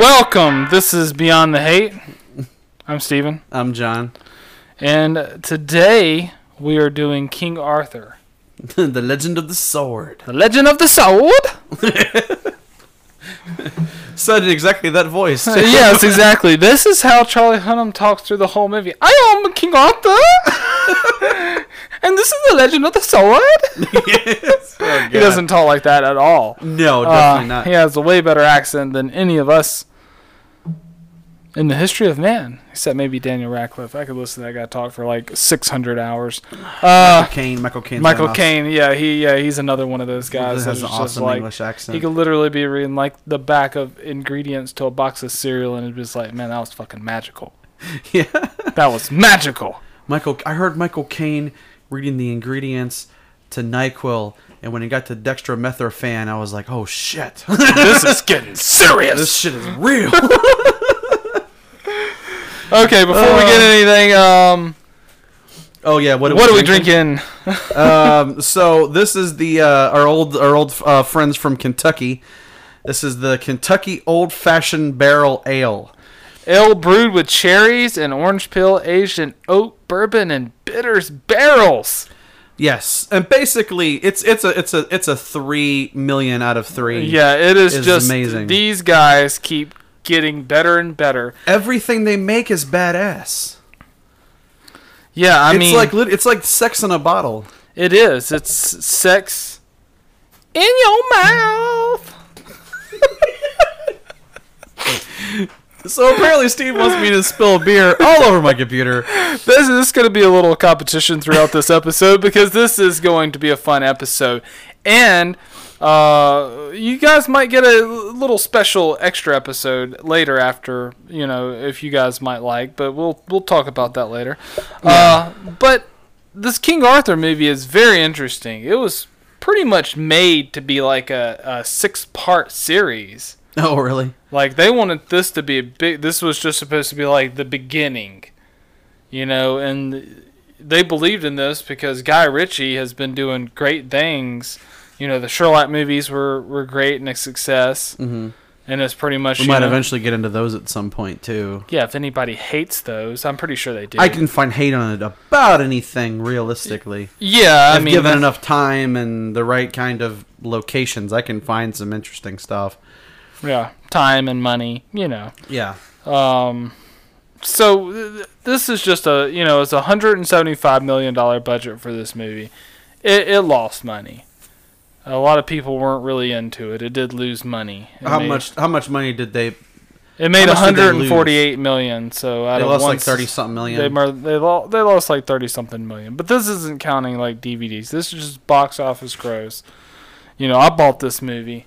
Welcome. This is Beyond the Hate. I'm Steven. I'm John. And today we are doing King Arthur, the Legend of the Sword. the Legend of the Sword. Said exactly that voice. yes, exactly. This is how Charlie Hunnam talks through the whole movie. I am King Arthur, and this is the Legend of the Sword. yes. Oh, He doesn't talk like that at all. No, Uh, definitely not. He has a way better accent than any of us in the history of man, except maybe Daniel Radcliffe. I could listen to that guy talk for like 600 hours. Uh, Caine, Michael Caine. Michael Caine, yeah, he yeah, he's another one of those guys. has that's an awesome like, English accent. He could literally be reading like the back of ingredients to a box of cereal, and it's just like, man, that was fucking magical. yeah. That was magical. Michael, I heard Michael Caine reading the ingredients to Nyquil, and when he got to dextromethorphan, I was like, oh shit, this is getting serious. this shit is real. okay, before we get anything, um, oh yeah, what, what are we drinking? um, so this is the uh, our old our old uh, friends from Kentucky. This is the Kentucky Old Fashioned Barrel Ale. Ale brewed with cherries and orange peel, aged in oak, bourbon, and bitters barrels. Yes, and basically it's it's a it's a it's a three million out of three. Yeah, it is It's just amazing. these guys keep getting better and better. everything they make is badass. Yeah, I it's mean, like it's like sex in a bottle. it is. It's sex in your mouth. So apparently Steve wants me to spill beer all over my computer. This is going to be a little competition throughout this episode because this is going to be a fun episode, and uh, you guys might get a little special extra episode later after you know if you guys might like, but we'll we'll talk about that later. Uh, but this King Arthur movie is very interesting. It was pretty much made to be like a, a six part series. Oh really? Like they wanted this to be a big. This was just supposed to be like the beginning, you know, and they believed in this because Guy Ritchie has been doing great things. You know, the Sherlock movies were were great and a success, hmm and it's pretty much We might know- eventually get into those at some point too. Yeah, if anybody hates those, I'm pretty sure they do. I can find hate on it about anything realistically. Yeah, I if mean, given enough time and the right kind of locations, I can find some interesting stuff. yeah, time and money. You know. Yeah. Um, so th- this is just a you know it's a hundred and seventy five million dollar budget for this movie. It, it lost money. A lot of people weren't really into it. It did lose money. It How made, much? How much money did they? It made how much did they hundred and forty eight million. So out They lost one like thirty something They million. they, lo- they lost like thirty something million. But this isn't counting like DVDs. This is just box office gross. You know, I bought this movie.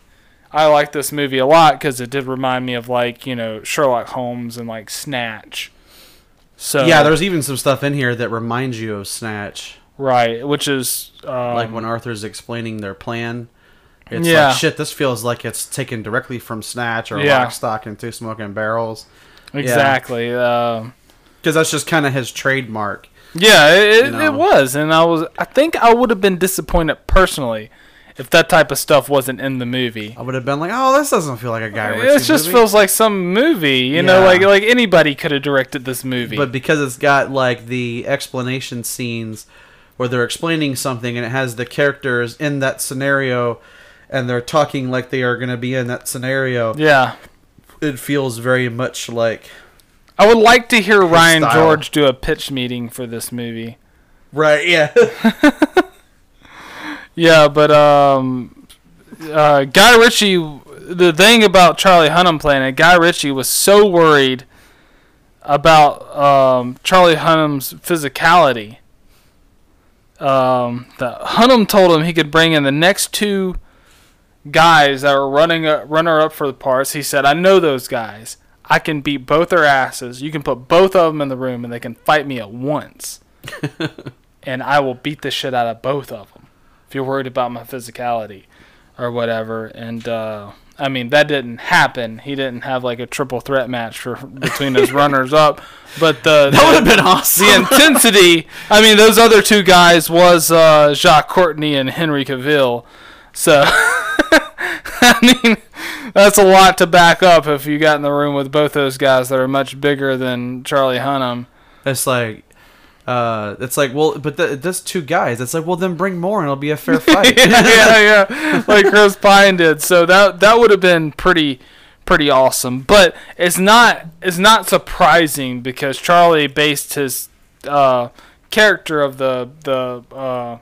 I like this movie a lot because it did remind me of like you know Sherlock Holmes and like Snatch. So yeah, there's even some stuff in here that reminds you of Snatch, right, which is um, like when Arthur's explaining their plan. It's Yeah. like shit. This feels like it's taken directly from Snatch or Yeah. Lock, Stock, and Two Smoking Barrels, exactly. Uh, because that's just kind of his trademark. yeah, it, You know. it was, and I was. I think I would have been disappointed personally if that type of stuff wasn't in the movie. I would have been like, "Oh, this doesn't feel like a Guy Ritchie It just movie." feels like some movie, you know, like like anybody could have directed this movie. But because it's got like the explanation scenes where they're explaining something and it has the characters in that scenario and they're talking like they are going to be in that scenario, yeah, it feels very much like I would like to hear Ryan style. George do a pitch meeting for this movie. right. Yeah. Yeah, but um, uh, Guy Ritchie. The thing about Charlie Hunnam playing it, Guy Ritchie was so worried about um, Charlie Hunnam's physicality. Um, that Hunnam told him he could bring in the next two guys that were running uh, runner up for the parts. He said, "I know those guys. I can beat both their asses. You can put both of them in the room, and they can fight me at once, and I will beat the shit out of both of them." if you're worried about my physicality or whatever. And uh, I mean, that didn't happen. He didn't have like a triple threat match for between his runners up, but the that would have been awesome. the intensity. I mean, those other two guys was uh, Jai Courtney and Henry Cavill. So I mean, that's a lot to back up if you got in the room with both those guys that are much bigger than Charlie Hunnam. It's like, uh, it's like, well, but th- that's two guys. It's like, well, then bring more and it'll be a fair fight. yeah, yeah, yeah, like Chris Pine did. So that that would have been pretty pretty awesome. But it's not it's not surprising because Charlie based his uh, character of the the uh,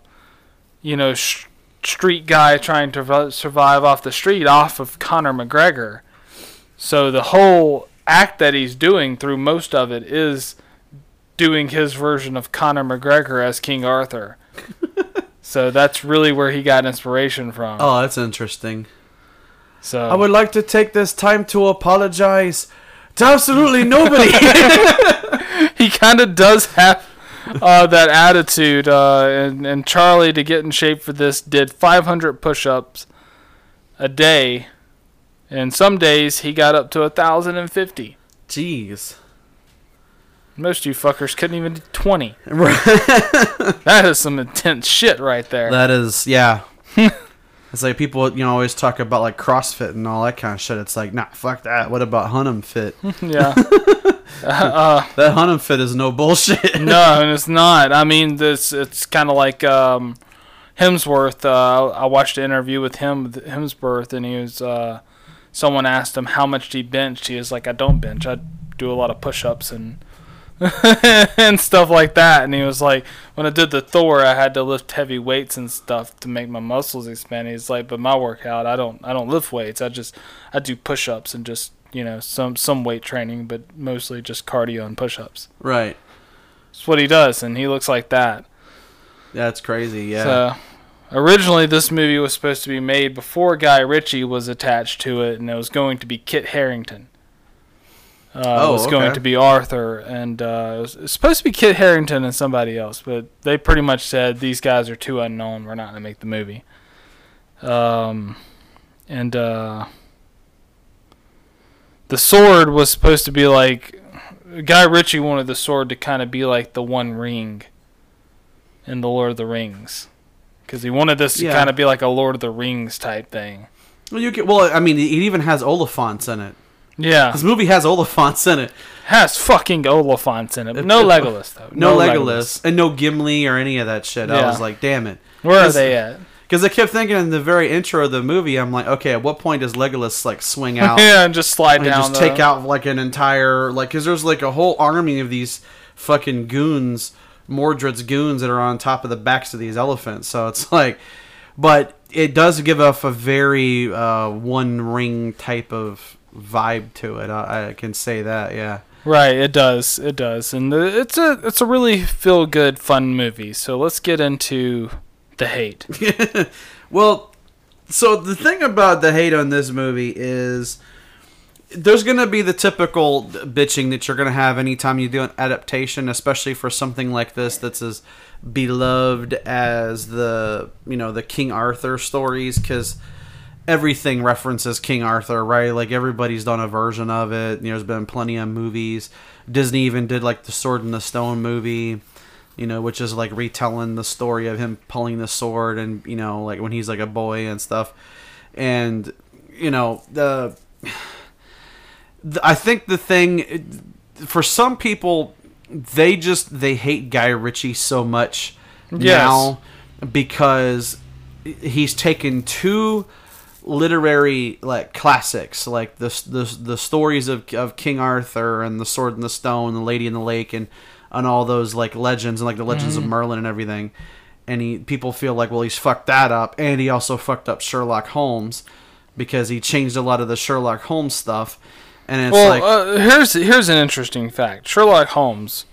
you know sh- street guy trying to survive off the street off of Conor McGregor. So the whole act that he's doing through most of it is doing his version of Conor McGregor as King Arthur. so that's really where he got inspiration from. oh, that's interesting. So I would like to take this time to apologize to absolutely nobody. he kind of does have uh, that attitude. Uh, and, and Charlie, to get in shape for this, did 500 push ups a day. And some days he got up to 1,050. Jeez. Most of you fuckers couldn't even do 20. That is some intense shit right there. That is, yeah. it's like people, you know, always talk about like CrossFit and all that kind of shit. It's like, nah, fuck that. What about Hunnam Fit? yeah. uh, that Hunnam Fit is no bullshit. no, and it's not. I mean, this it's kind of like um, Hemsworth. Uh, I watched an interview with him, with Hemsworth, and he was. Uh, someone asked him how much he benched. He was like, "I don't bench. I do a lot of push-ups and and stuff like that." And he was like, "When I did the Thor, I had to lift heavy weights and stuff to make my muscles expand." He's like, "But my workout, I don't. I don't lift weights. I just I do push-ups and just." You know, some some weight training, but mostly just cardio and push-ups. right. That's what he does, and he looks like that. That's crazy. Yeah. So, originally, this movie was supposed to be made before Guy Ritchie was attached to it, and it was going to be Kit Harington. Uh, Oh, it was going to be Arthur, and uh, it, was, it was supposed to be Kit Harington and somebody else, but they pretty much said these guys are too unknown. We're not going to make the movie. Um, and uh, the sword was supposed to be like Guy Ritchie wanted the sword to kind of be like the One Ring in the Lord of the Rings, because he wanted this to kind of be like a Lord of the Rings type thing. well, you can, well, I mean, it even has Oliphants in it. Yeah, This movie has Oliphants in it. has fucking Oliphants in it, no Legolas though. No, Legolas. and no Gimli or any of that shit. I was like, damn it. Where are they at? Because I kept thinking in the very intro of the movie, I'm like, okay, at what point does Legolas like swing out yeah, and just slide and down. just take out like an entire like? Because there's like a whole army of these fucking goons, Mordred's goons that are on top of the backs of these elephants. So it's like, but it does give off a very uh, One Ring type of vibe to it. I, I can say that, yeah. Right, it does. It does, and the, it's a it's a really feel good, fun movie. So let's get into the hate. well, so the thing about the hate on this movie is there's going to be the typical bitching that you're going to have anytime you do an adaptation, especially for something like this that's as beloved as the, you know, the King Arthur stories cuz everything references King Arthur, right? Like everybody's done a version of it. You know, there's been plenty of movies. Disney even did like the Sword in the Stone movie, you know, which is like retelling the story of him pulling the sword and you know, like when he's like a boy and stuff. And you know, the, the I think the thing for some people they just they hate Guy Ritchie so much Yes. now because he's taken two literary like classics like the the, the stories of, of King Arthur and the Sword and the Stone, the Lady in the Lake, and and all those like legends and like the legends of Merlin and everything. And he people feel like well he's fucked that up, and he also fucked up Sherlock Holmes because he changed a lot of the Sherlock Holmes stuff. And it's well, like uh, here's here's an interesting fact: Sherlock Holmes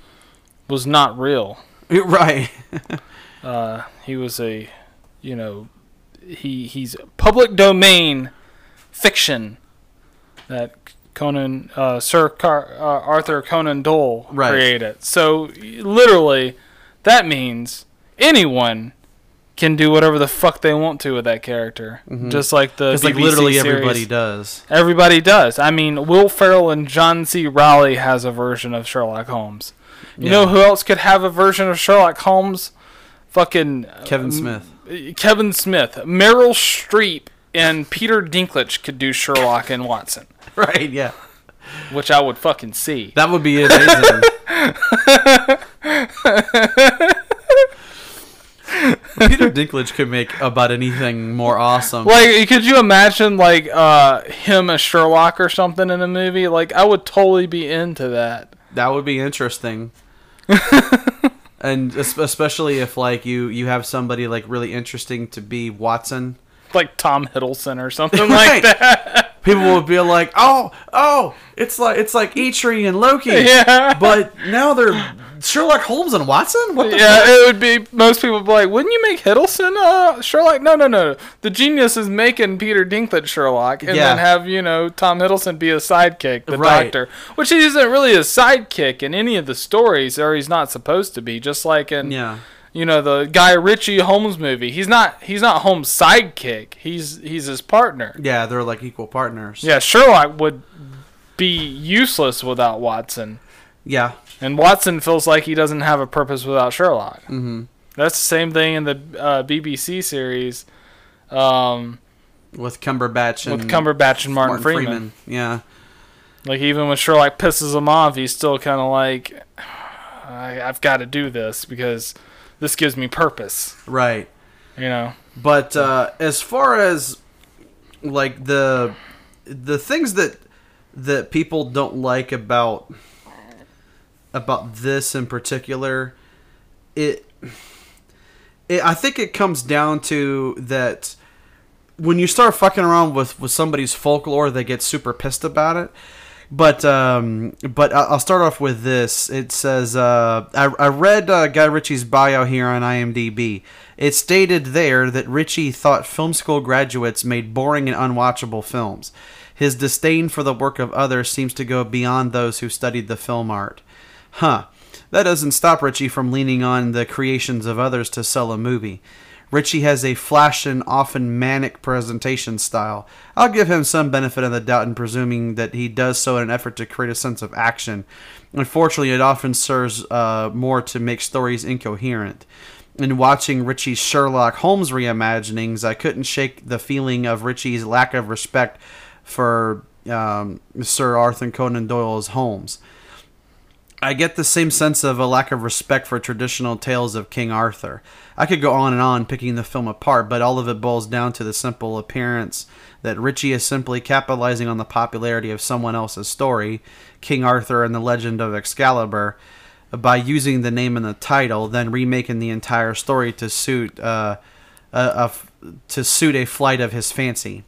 was not real. right, Uh, he was a, you know, he he's public domain fiction that Conan uh, Sir Car- uh, Arthur Conan Doyle Right. created. So literally, that means anyone can do whatever the fuck they want to with that character, just like the because like BBC literally series. everybody does. Everybody does. I mean, Will Ferrell and John C. Reilly has a version of Sherlock Holmes. You Yeah. know who else could have a version of Sherlock Holmes? Fucking Kevin um, Smith. Kevin Smith, Meryl Streep and Peter Dinklage could do Sherlock and Watson, Right, yeah. which I would fucking see. That would be amazing. Peter Dinklage could make about anything more awesome. Like, could you imagine like uh, him as Sherlock or something in a movie? Like, I would totally be into that. That would be interesting. and especially if like you you have somebody like really interesting to be Watson. Like Tom Hiddleston or something Right. like that. People would be like, "Oh, oh, it's like it's like Eitri and Loki." Yeah. But now they're Sherlock Holmes and Watson? What the Yeah, it would be. Most people would be like, "Wouldn't you make Hiddleston uh, Sherlock?" No, no, no. The genius is making Peter Dinklage Sherlock, and Yeah. then have you know Tom Hiddleston be a sidekick, the Right. doctor, which he isn't really a sidekick in any of the stories, or he's not supposed to be. Just like in Yeah. You know the Guy Ritchie Holmes movie, he's not he's not Holmes' sidekick. He's he's his partner. Yeah, they're like equal partners. Yeah, Sherlock would be useless without Watson. Yeah. And Watson feels like he doesn't have a purpose without Sherlock. Mm-hmm. That's the same thing in the uh, BBC series um, With Cumberbatch and with Cumberbatch and Martin, Freeman. Yeah. Like even when Sherlock pisses him off, he's still kind of like, I, "I've got to do this because this gives me purpose." Right. You know? But uh, as far as like the the things that that people don't like about about this in particular, it, it I think it comes down to that when you start fucking around with with somebody's folklore, they get super pissed about it. But um, but I'll start off with this. It says uh, I, I read uh, Guy Ritchie's bio here on IMDb. It stated there that Ritchie thought film school graduates made boring and unwatchable films. His disdain for the work of others seems to go beyond those who studied the film art. Huh. That doesn't stop Ritchie from leaning on the creations of others to sell a movie. Ritchie has a flash and often manic presentation style. I'll give him some benefit of the doubt in presuming that he does so in an effort to create a sense of action. Unfortunately, it often serves uh, more to make stories incoherent. In watching Ritchie's Sherlock Holmes reimaginings, I couldn't shake the feeling of Ritchie's lack of respect for um, Sir Arthur Conan Doyle's Holmes. I get the same sense of a lack of respect for traditional tales of King Arthur. I could go on and on picking the film apart, but all of it boils down to the simple appearance that Ritchie is simply capitalizing on the popularity of someone else's story, King Arthur and the Legend of Excalibur, by using the name and the title, then remaking the entire story to suit uh, a, to suit a flight of his fancy.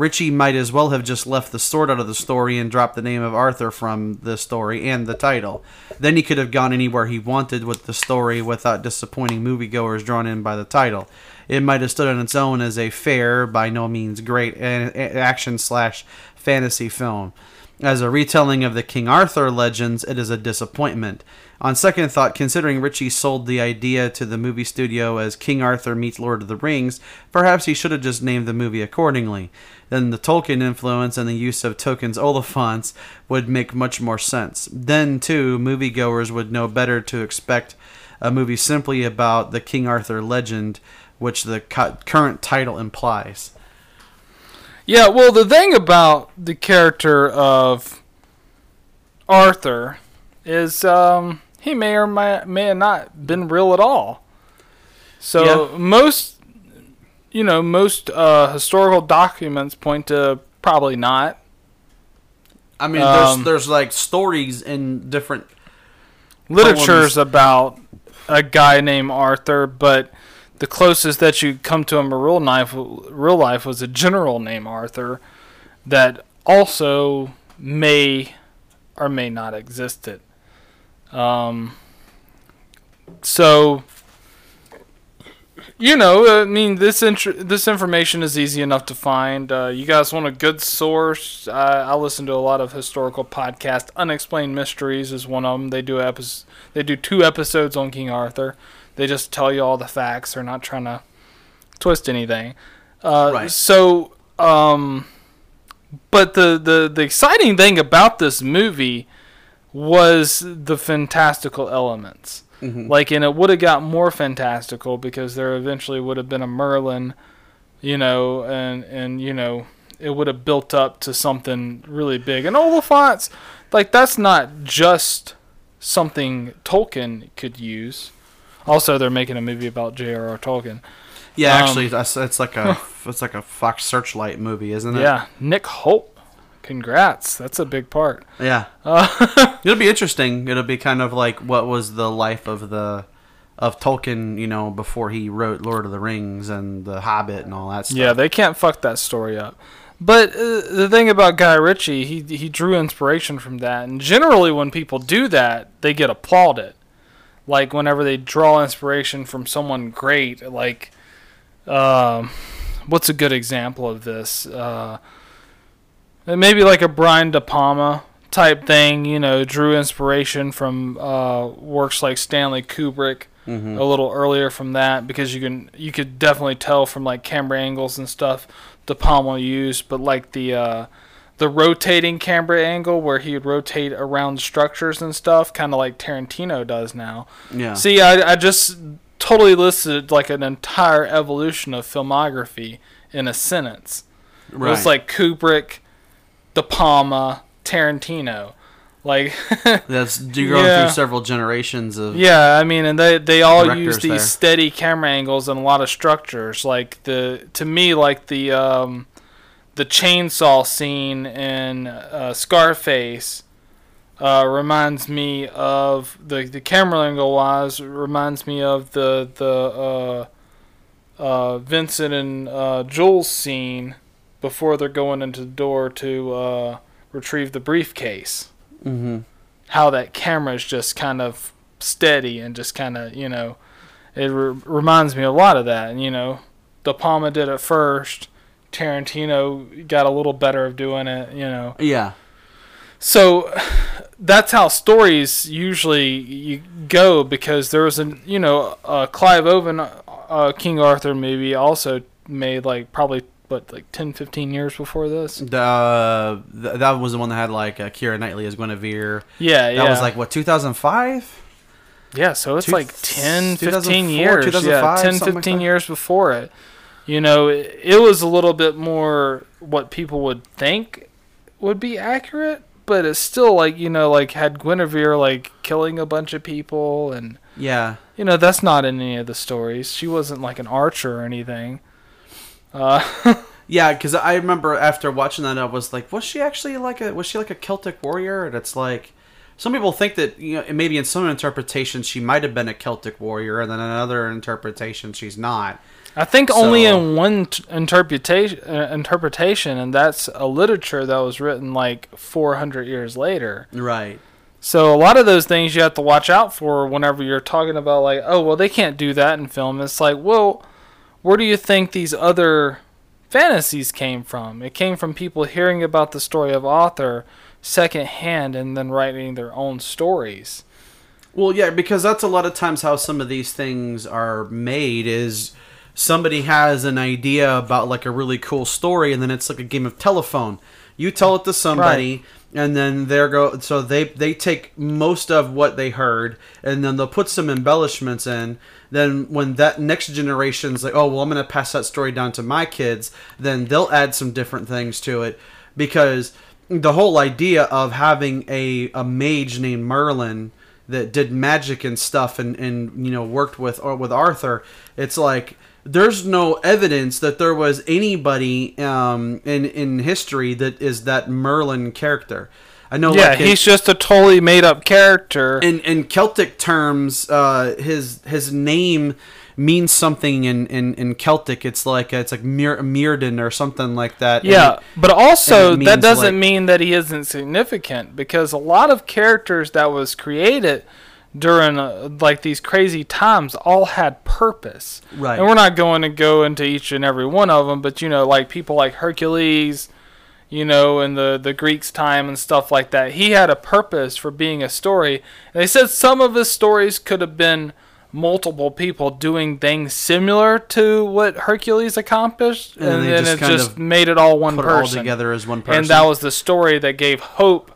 Ritchie might as well have just left the sword out of the story and dropped the name of Arthur from the story and the title. Then he could have gone anywhere he wanted with the story without disappointing moviegoers drawn in by the title. It might have stood on its own as a fair, by no means great, action slash fantasy film. As a retelling of the King Arthur legends, it is a disappointment. On second thought, considering Ritchie sold the idea to the movie studio as King Arthur meets Lord of the Rings, perhaps he should have just named the movie accordingly. Then the Tolkien influence and the use of Tolkien's Oliphants would make much more sense. Then, too, moviegoers would know better to expect a movie simply about the King Arthur legend, which the current title implies. Yeah. Well, the thing about the character of Arthur is um, he may or may, may have not been real at all. So Yeah. most, you know, most uh, historical documents point to probably not. I mean, Um, there's there's like stories in different. literature's about a guy named Arthur, but the closest that you come to him in real life, real life was a general named Arthur that also may or may not existed. Um, so, you know, I mean, this intr- this information is easy enough to find. Uh, you guys want a good source? I listen to a lot of historical podcasts. Unexplained Mysteries is one of them. They do epis- They do two episodes on King Arthur. They just tell you all the facts. They're not trying to twist anything. Uh, Right. So, um, but the, the the exciting thing about this movie was the fantastical elements. Mhm. Like, and it would have got more fantastical because there eventually would have been a Merlin you know, and and you know, it would have built up to something really big. And Oliphants, like that's not just something Tolkien could use. Also, they're making a movie about J.R.R. Tolkien. Yeah, Um, actually, that's it's like a it's like a Fox Searchlight movie, isn't it? Yeah, Nick Hoult. Congrats, that's a big part. Yeah. Uh, It'll be interesting. It'll be kind of like what was the life of the of Tolkien, you know, before he wrote Lord of the Rings and The Hobbit and all that stuff. Yeah, they can't fuck that story up. But uh, the thing about Guy Ritchie, he he drew inspiration from that, and generally when people do that, they get applauded. Like whenever they draw inspiration from someone great, like um, what's a good example of this? Uh, maybe like a Brian De Palma type thing. You know, drew inspiration from uh, works like Stanley Kubrick hmm a little earlier from that because you can you could definitely tell from like camera angles and stuff De Palma used, but like the uh, the rotating camera angle where he would rotate around structures and stuff, kind of like Tarantino does now. Yeah. See, I I just totally listed like an entire evolution of filmography in a sentence. Right. It was like Kubrick, De Palma, Tarantino. Like That's you're going Yeah. through several generations of Yeah, I mean, and they they all use these there. steady camera angles and a lot of structures. Like the to me, like the um, the chainsaw scene in uh, Scarface uh, reminds me of the the camera angle wise reminds me of the the uh, uh, Vincent and uh, Jules scene before they're going into the door to uh, retrieve the briefcase. Hmm how that camera is just kind of steady and just kind of you know it re- reminds me a lot of that and you know. De Palma did it first Tarantino got a little better of doing it you know Yeah. so that's how stories usually you go because there was a you know uh, Clive Owen uh, King Arthur movie also made like probably what like 10 15 years before this uh, th- that was the one that had like uh, Kira Knightley as Guinevere. yeah That yeah That was like what 2005. Yeah, so it's Two- like 10, 15 2004, years. Yeah, 2005, 10, 15 like years before it. You know, it, it was a little bit more what people would think would be accurate, but it's still like, you know, like had Guinevere like killing a bunch of people and Yeah. you know, that's not in any of the stories. She wasn't like an archer or anything. Uh Yeah, because I remember after watching that, I was like, was she actually like a was she like a Celtic warrior? And it's like, some people think that you know maybe in some interpretations she might have been a Celtic warrior, and then in another interpretation she's not. I think only in one t- interpretation, uh, interpretation, and that's a literature that was written like 400 years later. Right. So a lot of those things you have to watch out for whenever you're talking about like, oh well, they can't do that in film. It's like, well, where do you think these other fantasies came from? It came from people hearing about the story of Arthur secondhand and then writing their own stories. Well, yeah, because that's a lot of times how some of these things are made is somebody has an idea about like a really cool story and then it's like a game of telephone. You tell it to somebody and then they're go so they they take most of what they heard and then they'll put some embellishments in. Then when that next generation's like, "Oh, well, I'm going to pass that story down to my kids," then they'll add some different things to it because the whole idea of having a a mage named Merlin that did magic and stuff and, and you know worked with or with Arthur it's like there's no evidence that there was anybody um, in in history that is that Merlin character I know yeah, like he's just a totally made up character. in in Celtic terms, uh, his his name means something in, in, in Celtic. It's like it's like Mir- Mirden or something like that. Yeah, it- but also that doesn't like- mean that he isn't significant because a lot of characters that was created during uh, like these crazy times all had purpose. Right. And we're not going to go into each and every one of them, but you know, like people like Hercules, you know, in the the Greeks' time and stuff like that. He had a purpose for being a story. And they said some of his stories could have been multiple people doing things similar to what Hercules accomplished, And and, then just it just made it all one put it all person. together as one person. And that was the story that gave hope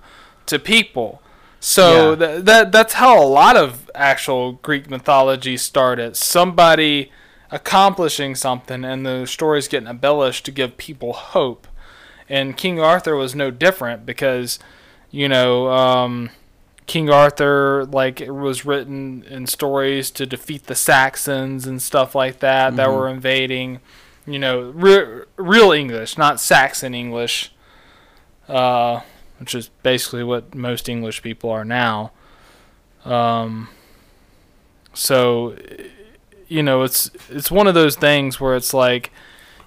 to people. So Yeah. th- that that's how a lot of actual Greek mythology started. Somebody, accomplishing something and the story's getting embellished to give people hope. And King Arthur was no different because, you know, um, King Arthur like it was written in stories to defeat the Saxons and stuff like that that Mhm. were invading. You know, re- real English, not Saxon English, uh, which is basically what most English people are now. Um, so, you know, it's it's one of those things where it's like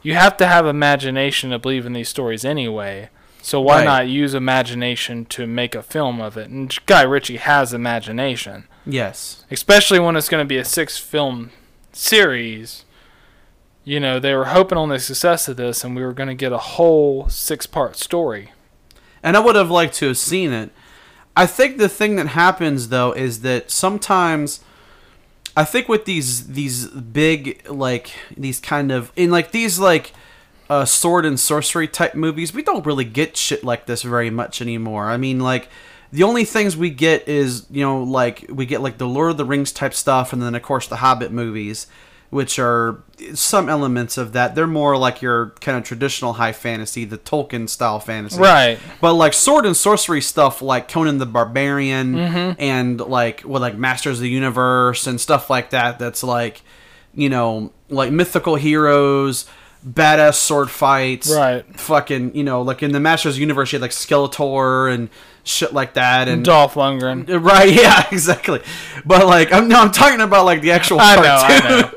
you have to have imagination to believe in these stories anyway. So why Right. not use imagination to make a film of it? And Guy Ritchie has imagination, Yes. especially when it's going to be a six film series. You know, they were hoping on the success of this, and we were going to get a whole six part story. And I would have liked to have seen it. I think the thing that happens though is that sometimes I think with these these big like these kind of in like these like uh, sword and sorcery type movies, we don't really get shit like this very much anymore. I mean, like the only things we get is you know like we get like the Lord of the Rings type stuff, and then of course the Hobbit movies, which are some elements of that. They're more like your kind of traditional high fantasy, the Tolkien style fantasy, Right. but like sword and sorcery stuff, like Conan the Barbarian, Mm-hmm. and like well, like Masters of the Universe and stuff like that. That's like, you know, like mythical heroes, badass sword fights, Right. Fucking, you know, like in the Masters of the Universe, you had like Skeletor and shit like that, and Dolph Lundgren. right, yeah, exactly. But like, I'm no, I'm talking about like the actual I know. I know.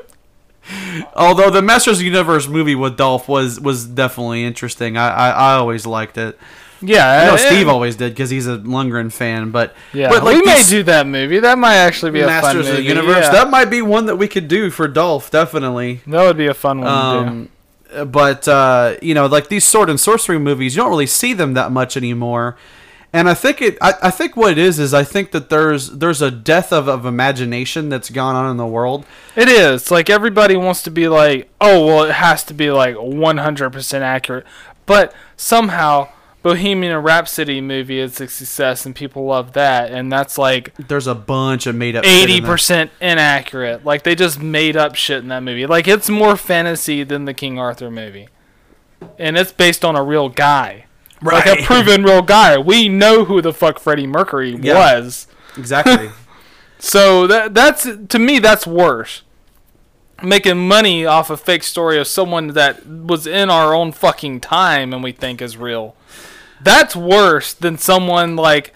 Although the Masters of the Universe movie with Dolph was was definitely interesting. I I, I always liked it. Yeah, I know Steve always did because he's a Lundgren fan, but Yeah, but like we may do that movie. That might actually be a fun Masters of the. Universe. Yeah. That might be one that we could do for Dolph, definitely. That would be a fun one to do. Um, but uh, you know, like these sword and sorcery movies, you don't really see them that much anymore. And I think it. I, I think what it is is I think that there's there's a death of, of imagination that's gone on in the world. It is like everybody wants to be like, oh well, it has to be like 100% accurate, but somehow Bohemian Rhapsody movie is a success and people love that, and that's like There's a bunch of made up. shit in there. 80% inaccurate. Like they just made up shit in that movie. Like it's more fantasy than the King Arthur movie, and it's based on a real guy. Like a proven real guy. We know who the fuck Freddie Mercury Yeah. was. Exactly. So that that's to me that's worse. Making money off a fake story of someone that was in our own fucking time and we think is real. That's worse than someone like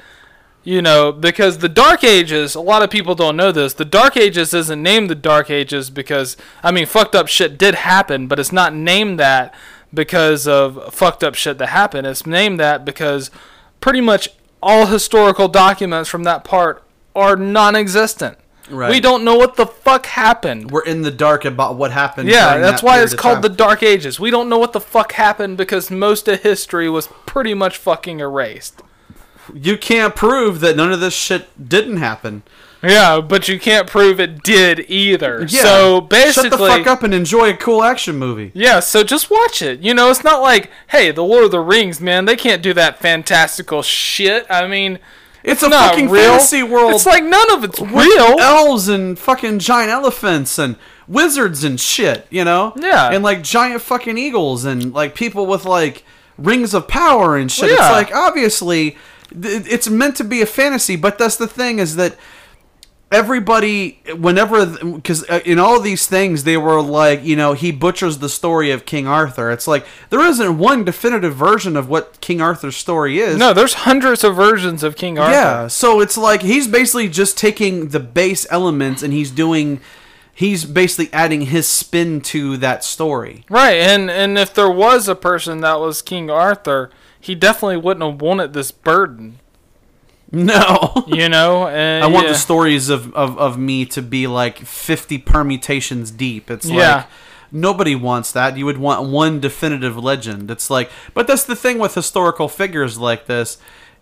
you know, because the Dark Ages, a lot of people don't know this. The Dark Ages isn't named the Dark Ages because I mean fucked up shit did happen, but it's not named that because of fucked up shit that happened. It's named that because pretty much all historical documents from that part are non-existent. Right. We don't know what the fuck happened. We're in the dark about what happened. Yeah, that's that why it's called the. Dark Ages. We don't know what the fuck happened because most of history was pretty much fucking erased. You can't prove that none of this shit didn't happen. Yeah, but you can't prove it did either. Yeah. So basically, shut the fuck up and enjoy a cool action movie. Yeah, so just watch it. You know, it's not like, hey, the Lord of the Rings, man, they can't do that fantastical shit. I mean, It's a not fucking real. fantasy world. It's like none of it's real. elves and fucking giant elephants and wizards and shit, you know? Yeah. And like giant fucking eagles and like people with like rings of power and shit. Well, yeah. It's like obviously it's meant to be a fantasy, but that's the thing is that everybody whenever because uh, in all these things they were like you know he butchers the story of king arthur it's like there isn't one definitive version of what king arthur's story is No, there's hundreds of versions of King Arthur. yeah, so it's like he's basically just taking the base elements and he's doing he's basically adding his spin to that story. Right, and and if there was a person that was King Arthur, he definitely wouldn't have wanted this burden. No. You know, and I want yeah. the stories of, of, of me to be like 50 permutations deep. It's Yeah. like nobody wants that. You would want one definitive legend. It's like but that's the thing with historical figures like this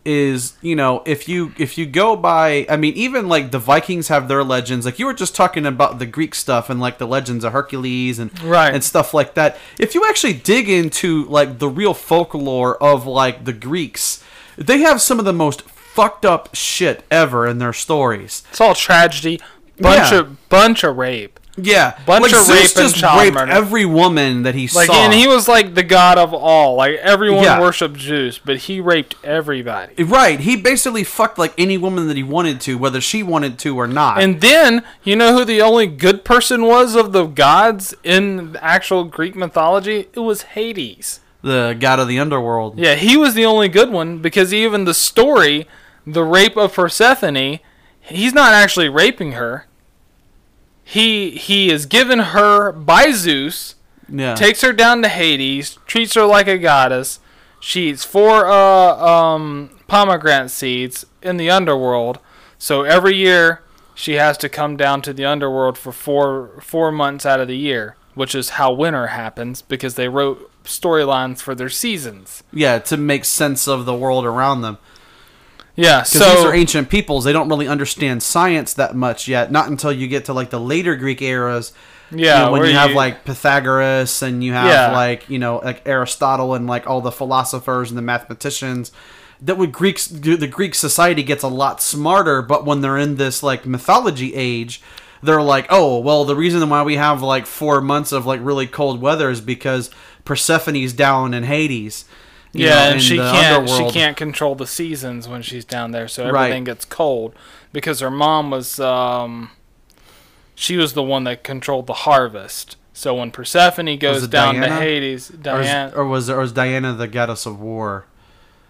is, you know, if you if you go by I mean even like the Vikings have their legends. Like you were just talking about the Greek stuff and like the legends of Hercules and Right. and stuff like that. If you actually dig into like the real folklore of like the Greeks, they have some of the most fucked up shit ever in their stories. It's all tragedy, bunch Yeah. of bunch of rape. Yeah, Bunch like of Zeus rape and child raped murder. every woman that he Like, saw. and he was like the god of all. Like everyone Yeah. worshipped Zeus, but he raped everybody. right. He basically fucked like any woman that he wanted to, whether she wanted to or not. And then you know who the only good person was of the gods in actual Greek mythology? It was Hades. the god of the underworld. Yeah, he was the only good one because even the story, the rape of Persephone, he's not actually raping her. He he is given her by Zeus, Yeah, takes her down to Hades, treats her like a goddess. She eats four uh, um, pomegranate seeds in the underworld. So every year she has to come down to the underworld for four four months out of the year, which is how winter happens because they wrote storylines for their seasons. yeah, to make sense of the world around them. Yeah, Because these are ancient peoples, they don't really understand science that much yet. Not until you get to like the later Greek eras. you yeah, know, when where you have like Pythagoras and you have Yeah. like you know like Aristotle and like all the philosophers and the mathematicians. That would Greeks the Greek society gets a lot smarter, but when they're in this like mythology age, they're like, oh well, the reason why we have like four months of like really cold weather is because Persephone's down in Hades. Yeah, know, and she can't she can't control the seasons when she's down there, so Right. everything gets cold because her mom was um she was the one that controlled the harvest. So when Persephone goes down to Diana? Hades, Or, is, Diana, or was or was Diana the goddess of war?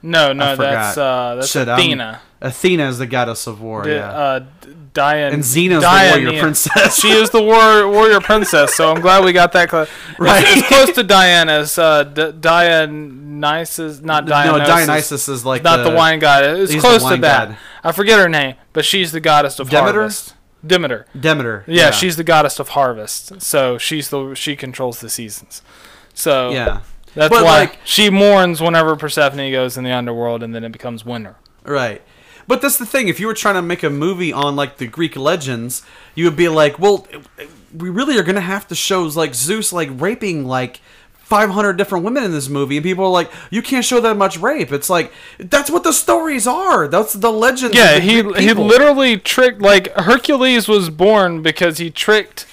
no, no, that's uh that's Shit, I'm- Athena. Athena is the goddess of war. Di- yeah, uh, D- Dian and Xena's the Diana- warrior princess. she is the war, warrior princess, so I'm glad we got that close. Right. It's, it's close to Diana's. Uh, D- Dionysus, not Dionysus. no, Dionysus is like not the, wine god. It's close to that. god. I forget her name, but she's the goddess of Demeter? harvest. Demeter. Demeter. Yeah, she's the goddess of harvest. So she's the she controls the seasons. So yeah. that's But, why like- she mourns whenever Persephone goes in the underworld, and then it becomes winter. Right. But that's the thing. If you were trying to make a movie on like the Greek legends, you would be like, well, we really are going to have to show like Zeus like raping like 500 different women in this movie, and people are like, you can't show that much rape. It's like that's what the stories are. That's the legends. of Yeah, the he he literally tricked like Hercules was born because he tricked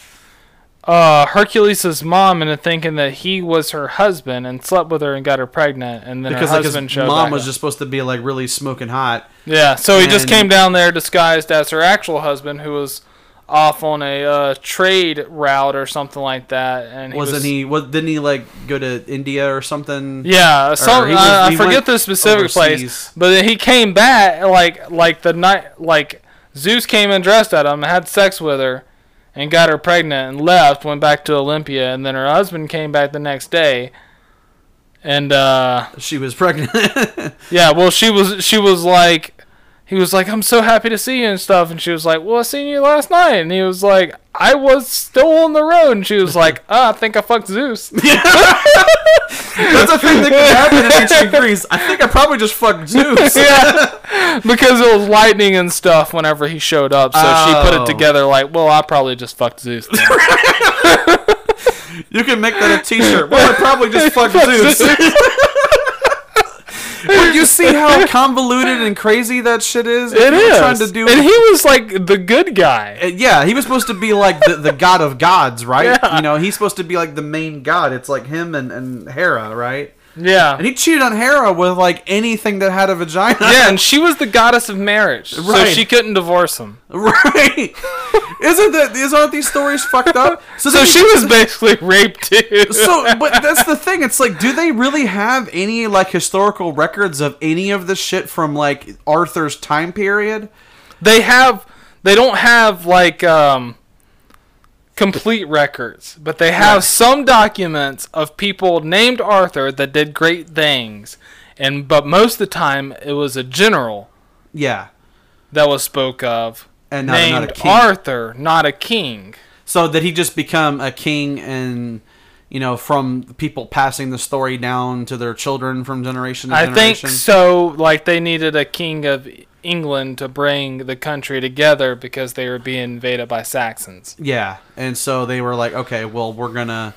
uh Hercules' mom into thinking that he was her husband and slept with her and got her pregnant and then because her like his husband showed mom was up. just supposed to be like really smoking hot. Yeah, so he just came down there disguised as her actual husband, who was off on a uh, trade route or something like that. And he Wasn't was, he? What didn't he like go to India or something? Yeah, some, he was- I, I forget the specific overseas. place, but then he came back like like the night like Zeus came and dressed at him, and had sex with her, and got her pregnant and left. Went back to Olympia, and then her husband came back the next day. And uh, She was pregnant. Yeah, well, she was she was like, he was like, I'm so happy to see you and stuff, and she was like, Well, I seen you last night, and he was like, I was still on the road, and she was like, ah, I think I fucked Zeus. That's a thing that could happen in ancient Greece. I think I probably just fucked Zeus. yeah, because it was lightning and stuff whenever he showed up, so she put Oh. it together like, Well, I probably just fucked Zeus. You can make that a T-shirt. Well, I probably just fucked Zeus. But you see how convoluted and crazy that shit is. It you trying to do. and he was like the good guy. Uh, yeah, he was supposed to be like the, the god of gods, right? Yeah. You know, he's supposed to be like the main god. It's like him and, and Hera, right? Yeah, And he cheated on Hera with like anything that had a vagina. yeah, and she was the goddess of marriage, so Right. she couldn't divorce him. right. Isn't that is aren't these stories fucked up? So then she was basically raped too. so but that's the thing it's like do they really have any like historical records of any of the shit from like arthur's time period they have they don't have like um complete records but they have Right. some documents of people named arthur that did great things and but most of the time it was a general yeah that was spoke of And not- not a named king. arthur not a king so did he just become a king and you know from people passing the story down to their children from generation to i think so like they needed a king of england to bring the country together because they were being invaded by saxons. Yeah and so they were like okay well we're gonna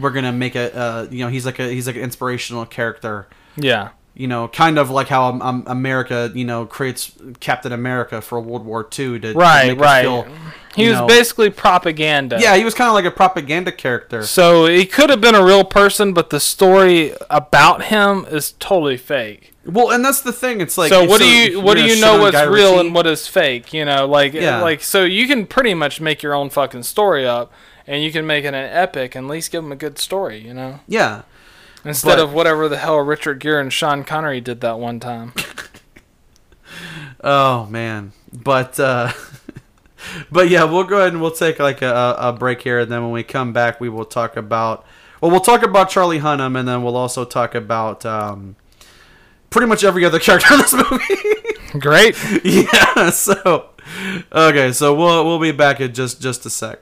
we're gonna make a uh, you know he's like a he's like an inspirational character. Yeah. You know, kind of like how um, um, America, you know, creates Captain America for World War II to, to Right, make right. feel, He was know- basically propaganda. yeah, he was kind of like a propaganda character. So he could have been a real person, but the story about him is totally fake. Well, and that's the thing. It's like so what do you what do you know what's Guy real Ritchie- and what is fake? You know, like Yeah. like so you can pretty much make your own fucking story up, and you can make it an epic and at least give them a good story. You know, Yeah, instead But- of whatever the hell Richard Gere and Sean Connery did that one time. Oh man, but uh, but yeah, we'll go ahead and we'll take like a, a break here, and then when we come back, we will talk about well, we'll talk about Charlie Hunnam, and then we'll also talk about um, pretty much every other character in this movie. Great. yeah, so okay, so we'll we'll be back in just just a sec.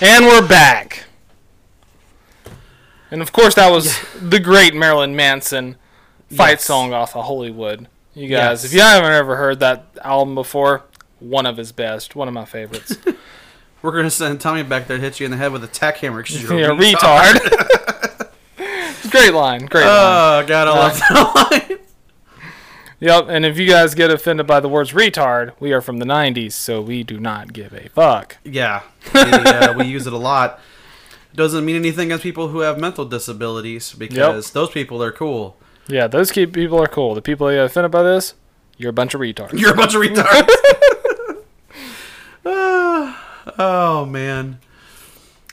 And we're back. And of course, that was the great Marilyn Manson fight Yes. song off of Hollywood. You guys, Yes. if you haven't ever heard that album before, one of his best, one of my favorites. We're gonna send Tommy back there to hit you in the head with a tack hammer because you're yeah, a retard. retard. great line, great oh, line. Oh god, I uh, love that line. Yep, and if you guys get offended by the words retard, we are from the 90s, so we do not give a fuck. Yeah, we, uh, we use it a lot. Doesn't mean anything as people who have mental disabilities because those people are cool. Yeah, those people are cool. The people that get offended by this, you're a bunch of retards. You're a bunch of retards. Oh man,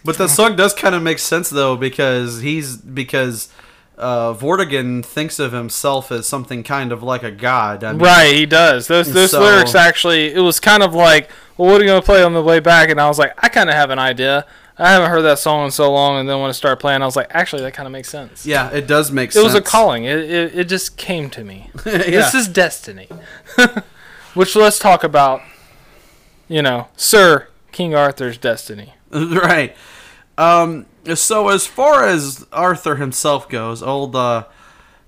but the song does kind of make sense though because he's because uh, Vortigern thinks of himself as something kind of like a god. I mean, Right, he does. Those those So- lyrics actually, it was kind of like, well, what are you gonna play on the way back? And I was like, I kind of have an idea. I haven't heard that song in so long, and then when I started playing, I was like, actually, that kind of makes sense. Yeah, it does make It sense. It was a calling. It, it, it just came to me. yeah. This is destiny. Which let's talk about, you know, Sir King Arthur's destiny. right. Um, so as far as Arthur himself goes, old uh,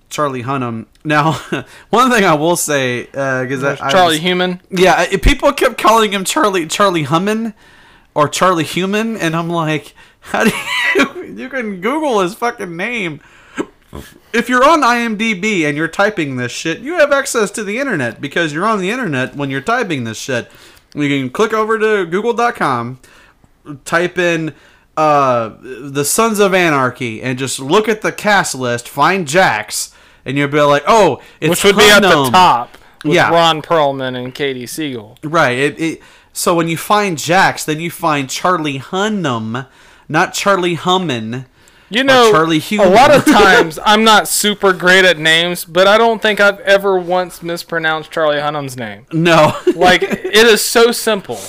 Charlie Hunnam. Now, one thing I will say, because I Charlie was- Human. yeah, people kept calling him Charlie Charlie Hummin or Charlie Human, and I'm like, how do you you can Google his fucking name? If you're on IMDb and you're typing this shit, you have access to the internet because you're on the internet when you're typing this shit. You can click over to google.com, type in uh, the Sons of Anarchy, and just look at the cast list, find Jax, and you'll be like, oh, it's which would be at the top with Yeah. Ron Perlman and Katey Sagal. Right. It, it, so when you find Jax, then you find Charlie Hunnam, not Charlie Hummin. You know, Charlie a lot of times I'm not super great at names, but I don't think I've ever once mispronounced Charlie Hunnam's name. No. Like it is so simple.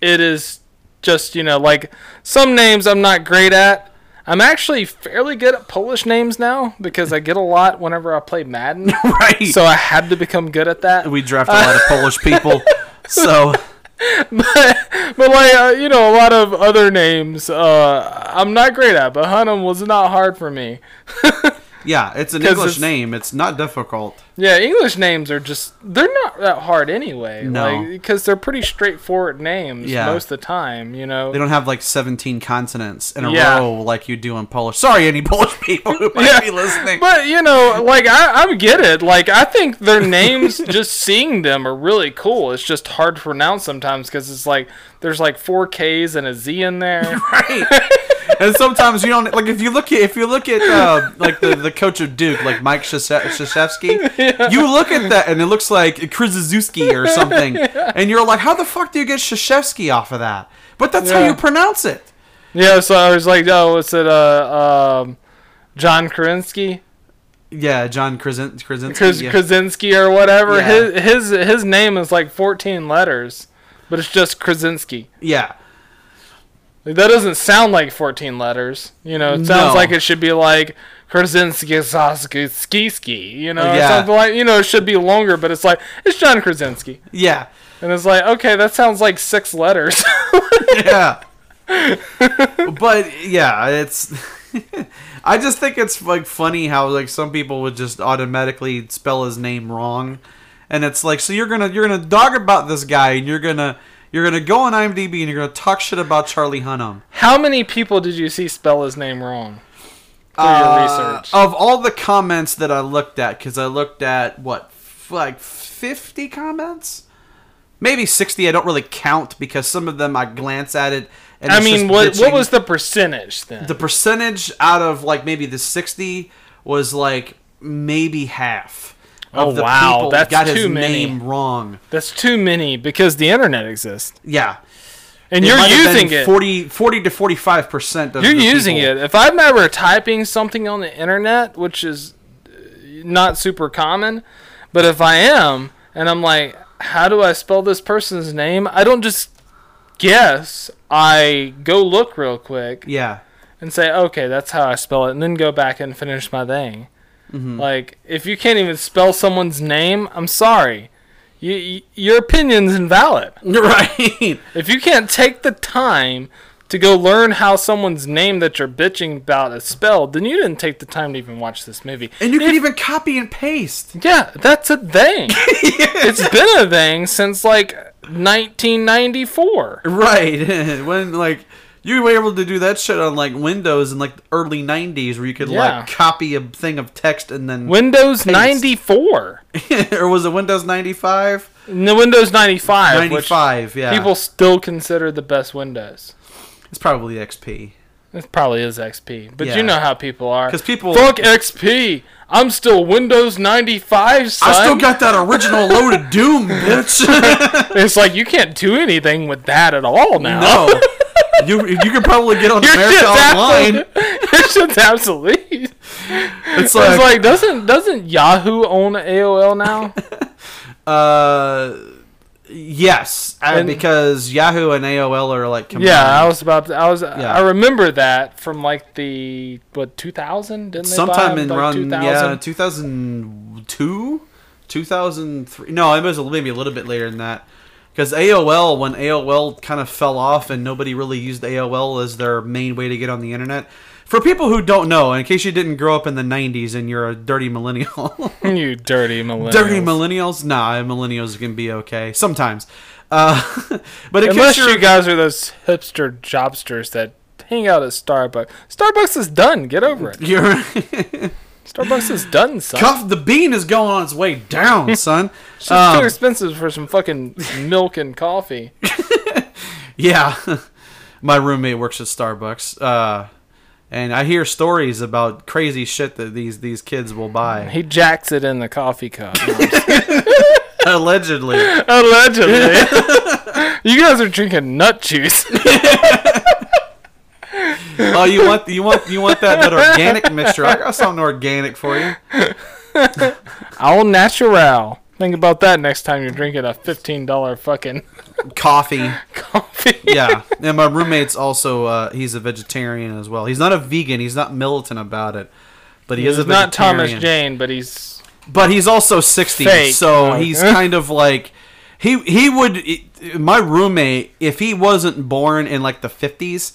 It is just you know like some names I'm not great at. I'm actually fairly good at Polish names now because I get a lot whenever I play Madden. right. So I had to become good at that. we draft a lot of Polish people. So but, but like uh, you know, a lot of other names uh, I'm not great at. But Hunnam was not hard for me. Yeah, it's an English it's- name. It's not difficult. Yeah, English names are just they're not that hard anyway. No. because they're pretty straightforward names Yeah. most of the time. You know. They don't have like 17 consonants in a Yeah. row like you do in Polish. Sorry, any Polish people who might Yeah, be listening. But you know, like I, I get it. Like I think their names, just seeing them, are really cool. It's just hard to pronounce sometimes because it's like there's like four K's and a Z in there. right. And sometimes you don't like if you look at if you look at uh, like the, the coach of Duke, like Mike Krzyzewski, you look at that and it looks like Krzyzewski or something, and you're like, how the fuck do you get Krzyzewski off of that? But that's how you pronounce it. yeah, so I was like, oh, what's it? Uh, um, John Krasinski, Yeah, John Krazin- Krasinski. Kras- yeah. Krasinski or whatever. Yeah. His his his name is like 14 letters, but it's just Krasinski. yeah. Like, that doesn't sound like 14 letters. You know, it sounds No. like it should be like Krasinski Ski Ski. You know, Yeah. something like you know, it should be longer, but it's like it's John Krasinski, Yeah. and it's like okay, that sounds like six letters. yeah. but yeah, it's. I just think it's like funny how like some people would just automatically spell his name wrong, and it's like so you're gonna you're gonna dog about this guy and you're gonna you're gonna go on IMDb and you're gonna talk shit about Charlie Hunnam. How many people did you see spell his name wrong? Through Uh, your research. Of all the comments that I looked at, because I looked at what f- like fifty comments, maybe sixty. I don't really count because some of them I glance at it. And I it's mean, what what was the percentage then? the percentage out of like maybe the 60 was like maybe half Oh, wow, that's got his too many. name wrong That's too many because the internet exists, yeah and It you're using it. 40, 40 to 45 percent of You're using people. it. If I'm ever typing something on the internet, which is uh, not super common, but if I am, and I'm like, how do I spell this person's name? I don't just guess. I go look real quick yeah and say, okay, that's how I spell it, and then go back and finish my thing. Mm-hmm. Like, if you can't even spell someone's name, I'm sorry. You, you, your opinion's invalid. right If you can't take the time to go learn how someone's name that you're bitching about is spelled, then you didn't take the time to even watch this movie. and you can even copy and paste Yeah, that's a thing. It's been a thing since like 1994. right when like you were able to do that shit on like windows in like the early 90s where you could Yeah. like copy a thing of text and then Windows 94. or was it windows 95 No, Windows 95. 95 yeah people still consider the best Windows. it's probably xp It probably is XP, but Yeah. you know how people are. 'Cause people- fuck XP. I'm still Windows 95, son. I still got that original load of Doom, bitch. It's like you can't do anything with that at all now. no, you you can probably get on Your America Online. Your shit's obsolete. It's It's like, like, doesn't doesn't Yahoo own AOL now? uh, yes, uh, And- because Yahoo and AOL are like combined. yeah, I was about to. I was. Yeah. I remember that from like the what 2000? Didn't they sometime buy in like, run 2000? yeah 2002 2003 no it was maybe a little bit later than that because aol when aol kind of fell off and nobody really used aol as their main way to get on the internet for people who don't know in case you didn't grow up in the 90s and you're a dirty millennial you dirty millennials. dirty millennials nah millennials can be okay sometimes uh, but in Unless you guys are those hipster jobsters that hang out at Starbucks. Starbucks is done. Get over it. you're Starbucks is done, son. Cuff the bean is going on its way down, son. It's Um, too expensive for some fucking milk and coffee. Yeah, my roommate works at Starbucks, uh, and I hear stories about crazy shit that these these kids will buy. He jacks it in the coffee cup. Allegedly, Allegedly. you guys are drinking nut juice. Oh, you want you want you want that, that organic mixture? I got something organic for you. All natural. Think about that next time you're drinking a fifteen dollar fucking Coffee, coffee. yeah. And my roommate's also uh, he's a vegetarian as well. He's not a vegan. He's not militant about it, but he is a He's not. Thomas Jane, but he's but he's also 60 Fake. so he's kind of like he he would my roommate if he wasn't born in like the 50s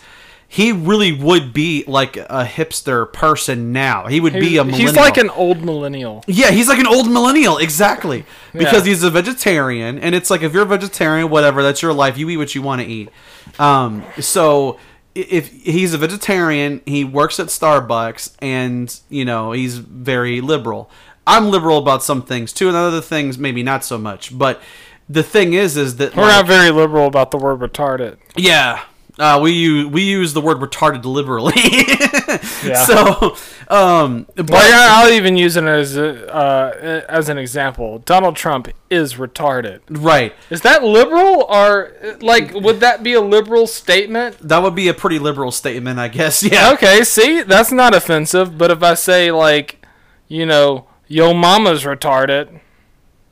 he really would be like a hipster person now. He would be a millennial. He's like an old millennial. Yeah, he's like an old millennial, exactly. Because Yeah. he's a vegetarian, and it's like if you're a vegetarian, whatever, that's your life. You eat what you want to eat. Um, so if he's a vegetarian, he works at Starbucks, and you know he's very liberal. I'm liberal about some things too, and other things maybe not so much. But the thing is, is that We're like- not very liberal about the word retarded. yeah. Uh, we use we use the word retarded liberally. Yeah. So, um, but I- I'll even use it as a, uh, as an example. Donald Trump is retarded. right. Is that liberal or like would that be a liberal statement? That would be a pretty liberal statement, I guess. Yeah. Okay, see, that's not offensive. But if I say like, you know, yo mama's retarded,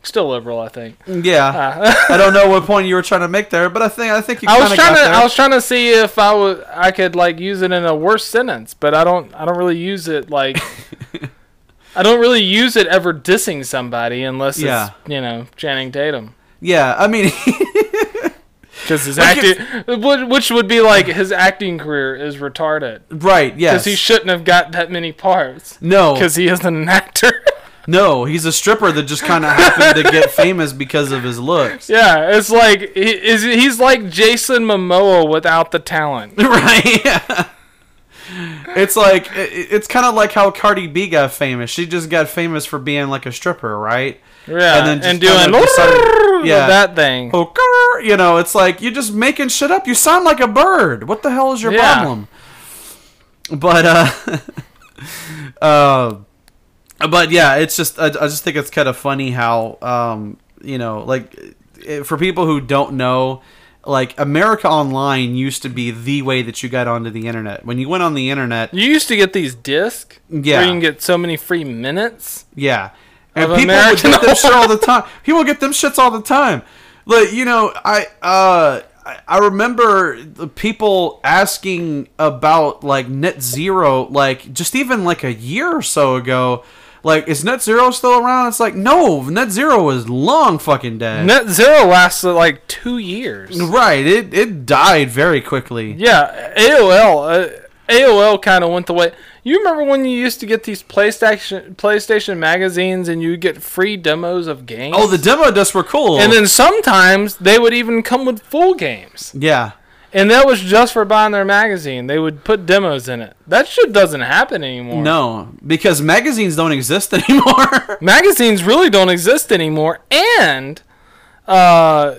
still liberal, I think. Yeah. Uh, I don't know what point you were trying to make there, but I think I think you I was trying got to there. I was trying to see if I was I could like use it in a worse sentence, but I don't I don't really use it like I don't really use it ever dissing somebody unless Yeah. it's you know Channing Tatum yeah. I mean, because his Like acting which- which would be like his acting career is retarded right? Yes. because he shouldn't have got that many parts no. because he isn't an actor. No, he's a stripper that just kind of happened to get famous because of his looks. yeah, it's like he, is he's like Jason Momoa without the talent. right. Yeah. It's like it- it's kind of like how Cardi B got famous. She just got famous for being like a stripper, right? Yeah, And then and, doing decided- yeah. that thing. You know, it's like you're just making shit up. You sound like a bird. What the hell is your Yeah. problem? But uh, uh, but yeah, it's just I, I just think it's kind of funny how um, you know, like eh, for people who don't know. Like America Online used to be the way that you got onto the internet. When you went on the internet, You used to get these discs Yeah. where you can get so many free minutes. Yeah. And people American would get them shit all the time. People get them shits all the time. Like, you know, I uh I- I remember the people asking about like NetZero like just even like a year or so ago. Like, is NetZero still around? It's like, no, NetZero is long fucking dead. NetZero lasted like two years. right. It it died very quickly. Yeah, AOL. Uh, AOL kind of went the way. You remember when you used to get these PlayStation PlayStation magazines and you get free demos of games? Oh, the demo discs were cool. and then sometimes they would even come with full games. yeah. And that was just for buying their magazine. They would put demos in it. That shit doesn't happen anymore. No, because magazines don't exist anymore. magazines really don't exist anymore and uh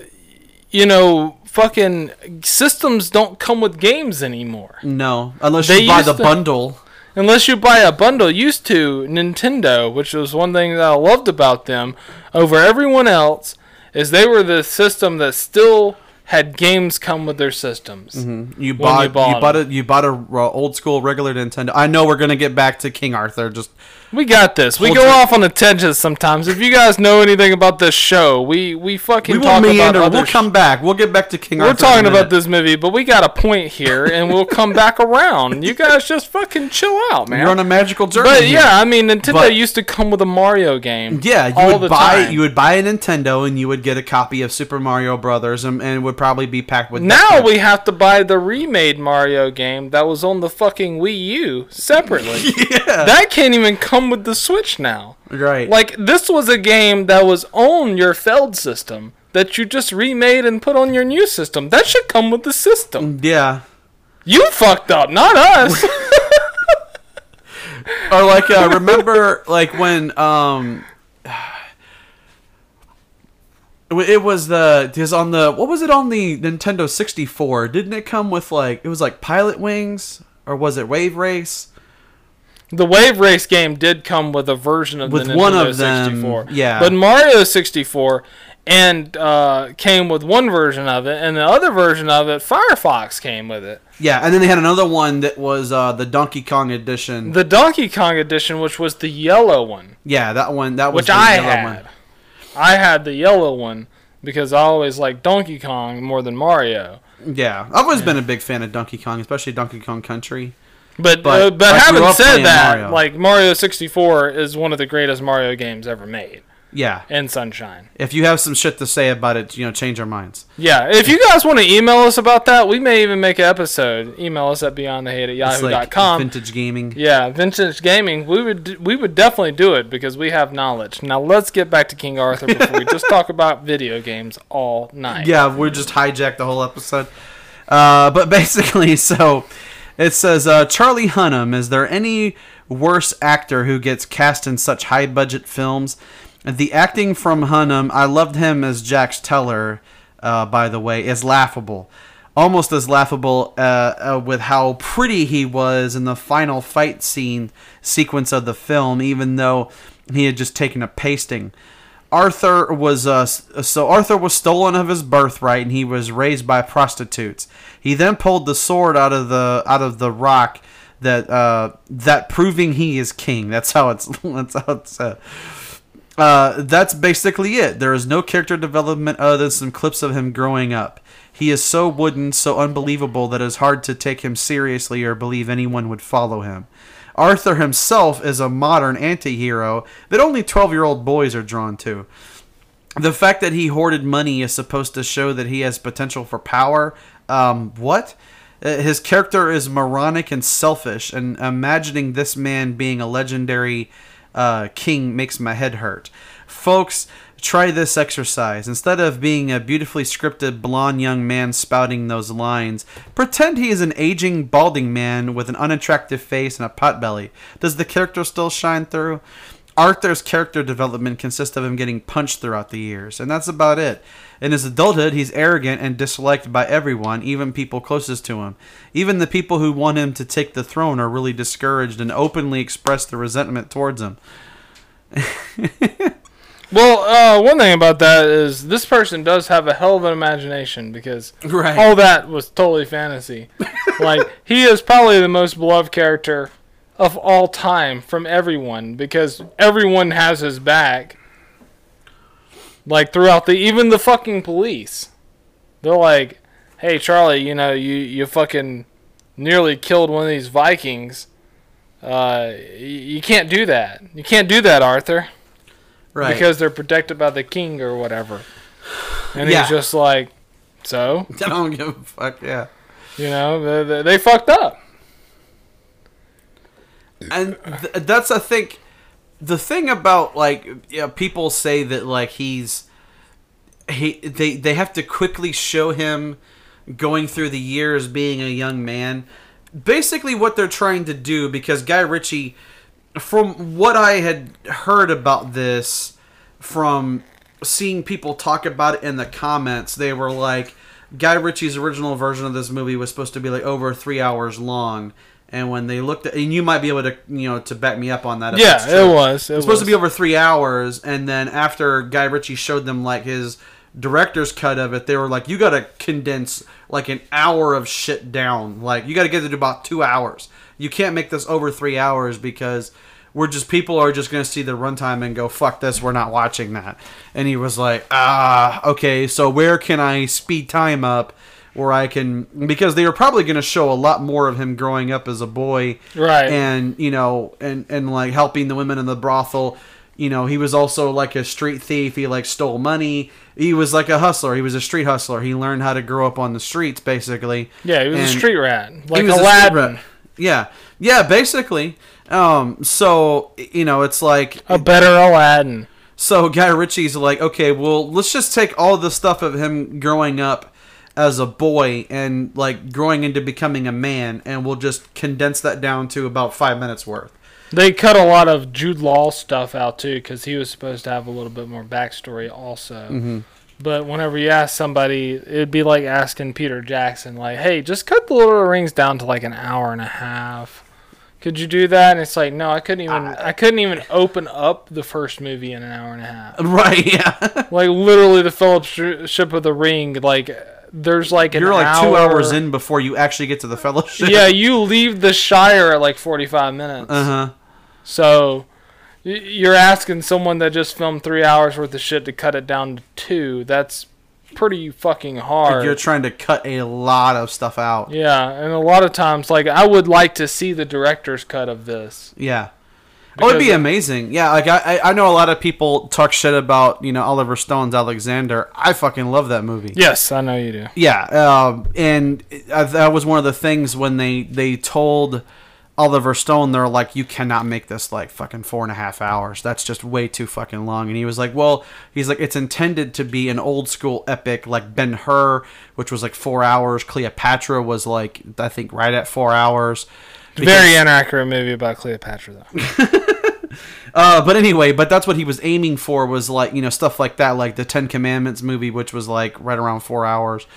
you know fucking systems don't come with games anymore no, unless They you buy the to- bundle. unless you buy a bundle used to nintendo which was one thing that i loved about them over everyone else is they were the system that still had games come with their systems mm-hmm. You when you bought you bought bought, a you bought a old school regular Nintendo. I know we're gonna get back to King Arthur. Just we got this we go off on a tangent sometimes if you guys know anything about this show we we fucking we will talk about meander. other We'll come back. We'll get back to King We're Arthur. talking about this movie, but we got a point here, and we'll come back around. You guys just fucking chill out, man. You're on a magical journey. but here. yeah, I mean, Nintendo But- used to come with a Mario game. Yeah, you would buy time. you would buy a Nintendo and you would get a copy of Super Mario Brothers and, and it would probably be packed with Now we have to buy the remade Mario game that was on the fucking Wii U separately. yeah, That can't even come with the Switch now. right. Like this was a game that was on your Feld system that you just remade and put on your new system. That should come with the system. yeah, You fucked up, not us. or like uh, remember like when um. It was the it was on the what was it on the Nintendo 64? Didn't it come with like it was like Pilotwings or was it Wave Race? The Wave Race game did come with a version of With the Nintendo one of them, 64. yeah. But Mario 64 and uh, came with one version of it, and the other version of it, Firefox came with it. Yeah, and then they had another one that was uh, the Donkey Kong edition. The Donkey Kong edition, which was the yellow one, yeah, that one that was which the I yellow had. one. I had the yellow one because I always liked Donkey Kong more than Mario. Yeah, I've always been a big fan of Donkey Kong, especially Donkey Kong Country. But But uh, but having said that, Mario. like Mario 64 is one of the greatest Mario games ever made. Yeah. and Sunshine. If you have some shit to say about it, you know, change our minds. Yeah, if you guys want to email us about that, we may even make an episode. Email us at beyondthehate at It's like yahoo.com. vintage gaming. yeah, vintage gaming. We would we would definitely do it because we have knowledge. Now let's get back to King Arthur before we just talk about video games all night. Yeah, we just hijacked the whole episode. Uh, but basically, so it says uh, Charlie Hunnam. Is there any worse actor who gets cast in such high budget films? The acting from Hunnam, I loved him as Jax Teller. Uh, by the way, is laughable. Almost as laughable uh, uh, with how pretty he was in the final fight scene sequence of the film, even though he had just taken a pasting. Arthur was uh, so Arthur was stolen of his birthright, and he was raised by prostitutes. He then pulled the sword out of the out of the rock that uh, that proving he is king. That's how it's that's how it's. Uh, uh, that's basically it. There is no character development other than some clips of him growing up. He is so wooden, so unbelievable that it's hard to take him seriously or believe anyone would follow him. Arthur himself is a modern anti-hero that only 12-year-old boys are drawn to. The fact that he hoarded money is supposed to show that he has potential for power. Um, what? Uh, His character is moronic and selfish, and imagining this man being a legendary uh, king makes my head hurt. Folks, try this exercise. Instead of being a beautifully scripted blonde young man spouting those lines, pretend he is an aging, balding man with an unattractive face and a potbelly. Does the character still shine through? Arthur's character development consists of him getting punched throughout the years, and that's about it. In his adulthood, he's arrogant and disliked by everyone, even people closest to him. Even the people who want him to take the throne are really discouraged and openly express their resentment towards him. Well, uh, one thing about that is this person does have a hell of an imagination because Right. all that was totally fantasy. like he is probably the most beloved character of all time from everyone because everyone has his back. Like throughout the even the fucking police. They're like, "Hey Charlie, you know, you you fucking nearly killed one of these Vikings. Uh y- you can't do that. You can't do that, Arthur." Right. because they're protected by the king or whatever. And Yeah. he's just like, so I don't give a fuck, yeah. you know they, they, they fucked up. and th- that's I think the thing about like yeah, people say that like he's he they they have to quickly show him going through the years being a young man. Basically, what they're trying to do because Guy Ritchie, from what I had heard about this, from seeing people talk about it in the comments, they were like, Guy Ritchie's original version of this movie was supposed to be like over three hours long, and when they looked at, and you might be able to, you know, to back me up on that. Yeah, it was. It It's supposed to be over three hours, and then after Guy Ritchie showed them like his director's cut of it, they were like, "You got to condense like an hour of shit down. Like you got to get it to about two hours. You can't make this over three hours because we're just people are just gonna see the runtime and go, "Fuck this, we're not watching that." And he was like, "Ah, okay. So where can I speed time up?" Where I can, because they were probably going to show a lot more of him growing up as a boy, Right. And you know, and and like helping the women in the brothel. You know, he was also like a street thief. He like stole money. He was like a hustler. He was a street hustler. He learned how to grow up on the streets, basically. yeah, he was a street rat, like he was a street Aladdin. Yeah, yeah, basically. Um, so you know, it's like a better Aladdin. so Guy Ritchie's like, okay, well, let's just take all the stuff of him growing up as a boy and like growing into becoming a man, and we'll just condense that down to about five minutes worth. They cut a lot of Jude Law stuff out too because he was supposed to have a little bit more backstory also. Mm-hmm. But whenever you ask somebody, it'd be like asking Peter Jackson, like, "Hey, just cut the Lord of the Rings down to like an hour and a half. Could you do that?" And it's like, no, I couldn't even. I couldn't even open up the first movie in an hour and a half. Right? Yeah. Like literally, the Fellowship of the Ring. Like, there's like an You're like two hours in before you actually get to the fellowship. Yeah, you leave the Shire at like 45 minutes. Uh huh. So you're asking someone that just filmed three hours worth of shit to cut it down to two. That's pretty fucking hard. You're trying to cut a lot of stuff out. yeah, and a lot of times, like I would like to see the director's cut of this. Yeah. Oh, it'd be amazing. Yeah, like I, I- I know a lot of people talk shit about you know Oliver Stone's Alexander. I fucking love that movie. Yes, I know you do. Yeah, um, and uh, that was one of the things when they they told Oliver Stone they're like, you cannot make this like fucking four and a half hours. That's just way too fucking long. And he was like, well, he's like, it's intended to be an old school epic like Ben Hur, which was like four hours. Cleopatra was like I think right at four hours. Very inaccurate movie about Cleopatra, though. Uh, but anyway, but that's what he was aiming for was like you know stuff like that, like the Ten Commandments movie, which was like right around four hours.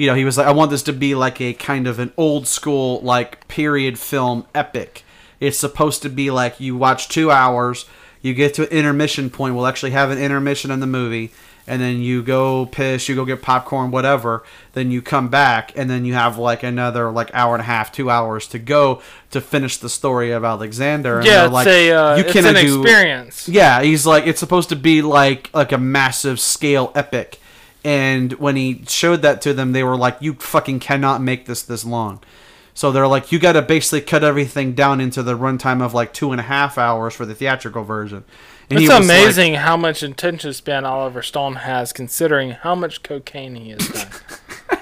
You know, he was like, I want this to be like a kind of an old school like period film epic. It's supposed to be like you watch two hours, you get to an intermission point. We'll actually have an intermission in the movie, and then you go piss, you go get popcorn, whatever. Then you come back, and then you have like another like hour and a half, two hours to go to finish the story of Alexander. And Yeah, it's like, a uh, you it's an do- experience. yeah, he's like it's supposed to be like like a massive scale epic. And when he showed that to them, they were like, "You fucking cannot make this this long." So they're like, "You got to basically cut everything down into the runtime of like two and a half hours for the theatrical version." And It's was like- amazing how much attention span Oliver Stone has, considering how much cocaine he has done.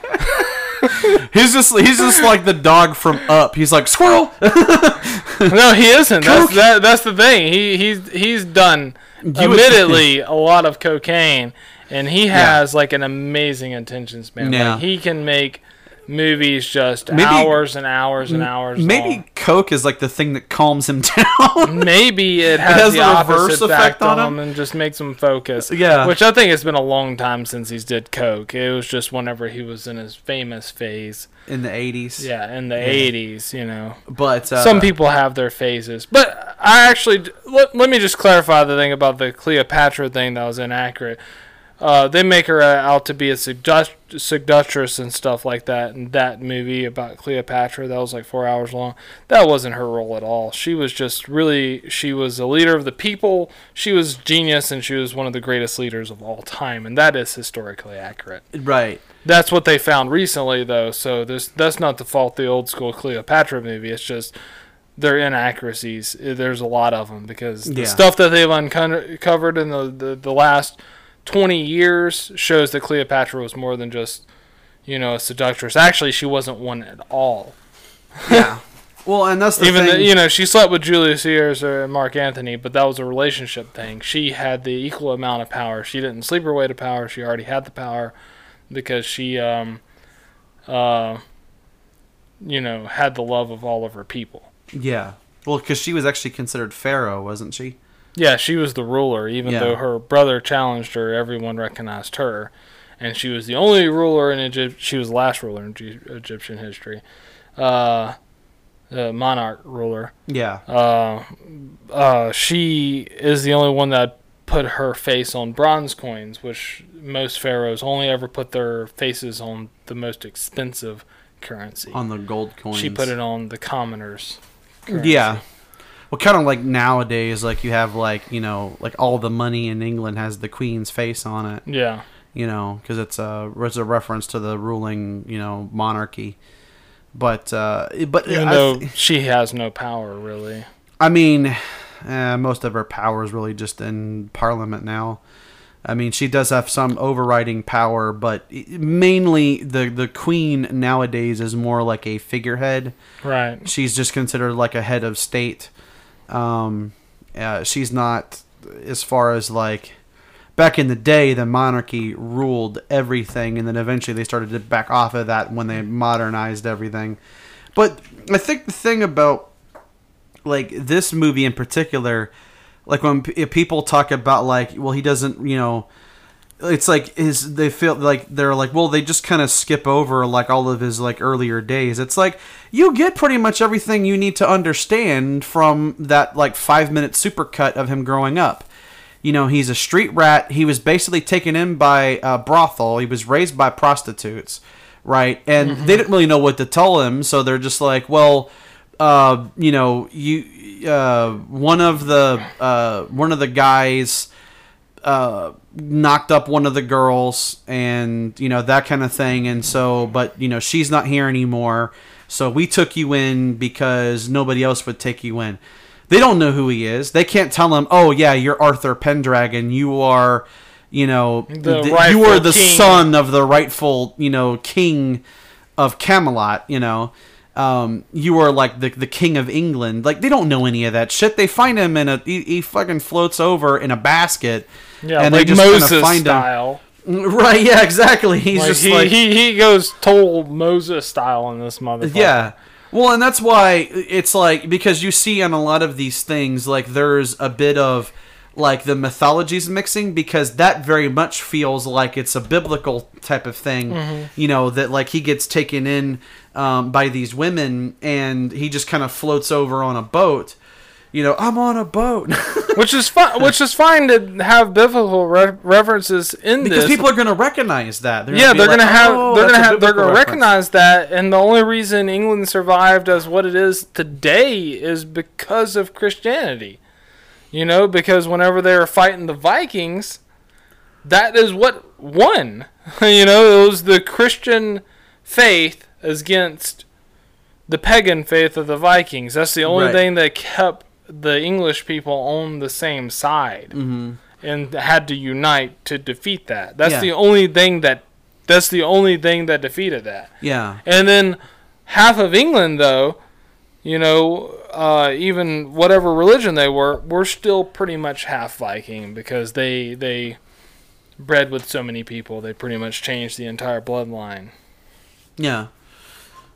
he's just he's just like the dog from Up. He's like squirrel. no, he isn't. That's, that, that's the thing. He he's he's done would admittedly a lot of cocaine, and he has like an amazing attention span. Yeah. Like, he can make movies just Maybe- hours and hours and hours. Maybe long. Coke is like the thing that calms him down. Maybe it has, has the reverse effect on him? and just makes him focus. Yeah. Which I think it's been a long time since he's did coke. It was just whenever he was in his famous phase. in the eighties. Yeah, in the 80s, you know. but uh, Some people have their phases. But I actually let, let me just clarify the thing about the Cleopatra thing that was inaccurate. Uh, they make her uh, out to be a seduct- seductress and stuff like that in that movie about Cleopatra that was like four hours long. That wasn't her role at all. She was just really, she was a leader of the people. She was genius and she was one of the greatest leaders of all time. And that is historically accurate. right. That's what they found recently, though. So there's that's not the fault of the old school Cleopatra movie. It's just their inaccuracies. There's a lot of them because the Yeah. stuff that they've uncovered in the, the the last 20 years shows that Cleopatra was more than just you know a seductress. Actually, she wasn't one at all. Yeah. well, and that's the Even thing. the, you know she slept with Julius Caesar and Mark Antony, but that was a relationship thing. She had the equal amount of power. She didn't sleep her way to power. She already had the power because she um uh you know had the love of all of her people. Yeah. Well, because she was actually considered pharaoh, wasn't she? Yeah, she was the ruler. Even Yeah. though her brother challenged her, everyone recognized her, and she was the only ruler in Egypt. She was the last ruler in G- Egyptian history, uh, the monarch ruler. Yeah. Uh, uh, she is the only one that put her face on bronze coins, which most pharaohs only ever put their faces on the most expensive currency. On the gold coins. She put it on the commoners. currency. Yeah. Well, kind of like nowadays, like you have like you know, like all the money in England has the Queen's face on it. Yeah. You know, because it's a it's a reference to the ruling you know monarchy. But uh, but Even I, though she has no power, really. I mean, uh, most of her power is really just in Parliament now. I mean, she does have some overriding power, but mainly the the Queen nowadays is more like a figurehead. Right. she's just considered like a head of state. Um, uh, she's not as far as like back in the day, the monarchy ruled everything, and then eventually they started to back off of that when they modernized everything. But I think the thing about like this movie in particular, like when p- people talk about like, well, he doesn't, you know, it's like his they feel like they're like well they just kind of skip over like all of his like earlier days. It's like you get pretty much everything you need to understand from that like five minute supercut of him growing up. You know he's a street rat. He was basically taken in by a brothel. He was raised by prostitutes right? And they didn't really know what to tell him so they're just like well uh, you know you uh, one of the uh, one of the guys uh, knocked up one of the girls and you know that kind of thing and so but you know she's not here anymore so we took you in because nobody else would take you in They don't know who he is. They can't tell him, "Oh yeah, you're Arthur Pendragon. You are, you know, The th- you are the king." son of the rightful, you know, king of Camelot. You know, um, you are like the the king of England. Like they don't know any of that shit. They find him in a he, he fucking floats over in a basket. Yeah, and like they just Moses find him- style. Right? Yeah, exactly. He's Like just he, like he he goes total Moses style in this motherfucker. Yeah. Well, and that's why it's like because you see on a lot of these things like there's a bit of like the mythologies mixing because that very much feels like it's a biblical type of thing. Mm-hmm. You know that like he gets taken in um, by these women and he just kind of floats over on a boat. You know, I'm on a boat which is fine. Which is fine to have biblical re- references in because this. people are going to recognize that. They're yeah, they're like, gonna have "Oh, they're gonna have they're gonna recognize that, and the only reason England survived as what it is today is because of Christianity. You know, because whenever they were fighting the Vikings, that is what won. you know, it was the Christian faith against the pagan faith of the Vikings. That's the only Right. thing that kept the English people on the same side Mhm. and had to unite to defeat that. That's Yeah. the only thing that that's the only thing that defeated that. Yeah. And then half of England though, you know, uh, even whatever religion they were, were still pretty much half Viking because they they bred with so many people, they pretty much changed the entire bloodline. Yeah.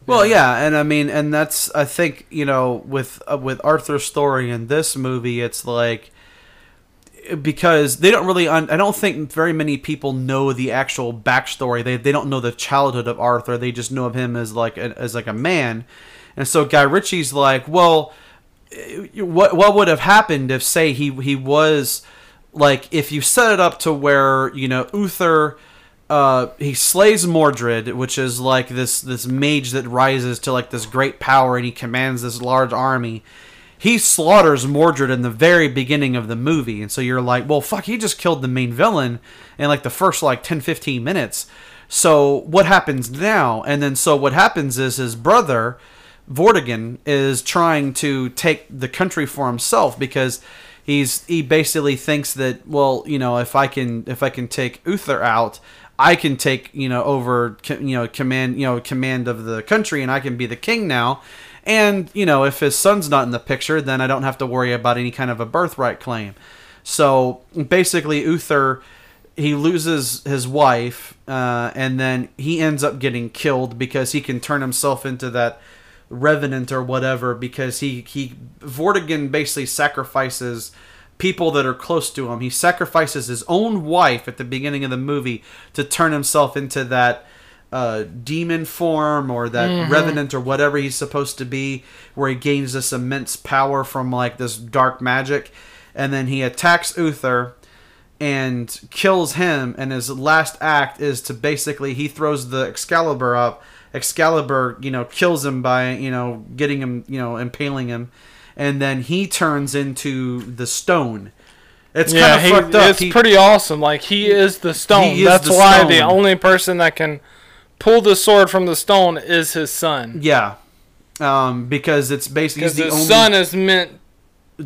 Well, yeah, and I mean, and that's I think you know with uh, with Arthur's story in this movie, it's like because they don't really un- I don't think very many people know the actual backstory. They they don't know the childhood of Arthur. They just know of him as like a, as like a man, and so Guy Ritchie's like, well, eh, what what would have happened if say he he was like if you set it up to where you know Uther uh, he slays Mordred, which is like this this mage that rises to like this great power, and he commands this large army. He slaughters Mordred in the very beginning of the movie, and so you're like, well, fuck, he just killed the main villain in like the first like 10, 15 minutes. So what happens now? And then so what happens is his brother Vortigern is trying to take the country for himself because he's he basically thinks that well you know if I can if I can take Uther out I can take you know over you know command you know command of the country and I can be the king now. And you know if his son's not in the picture then I don't have to worry about any kind of a birthright claim. So basically Uther he loses his wife uh, and then he ends up getting killed because he can turn himself into that revenant or whatever because he he Vortigern basically sacrifices people that are close to him. He sacrifices his own wife at the beginning of the movie to turn himself into that uh, demon form or that revenant or whatever he's supposed to be, where he gains this immense power from like this dark magic, and then he attacks Uther and kills him. And his last act is to basically he throws the excalibur up. Excalibur you know kills him by you know getting him you know impaling him and then he turns into the stone it's yeah, kind of fucked up it's He- pretty awesome. Like he is the stone. Is That's the why the only person that can pull the sword from the stone is his son. yeah um because it's basically he's the his only son is meant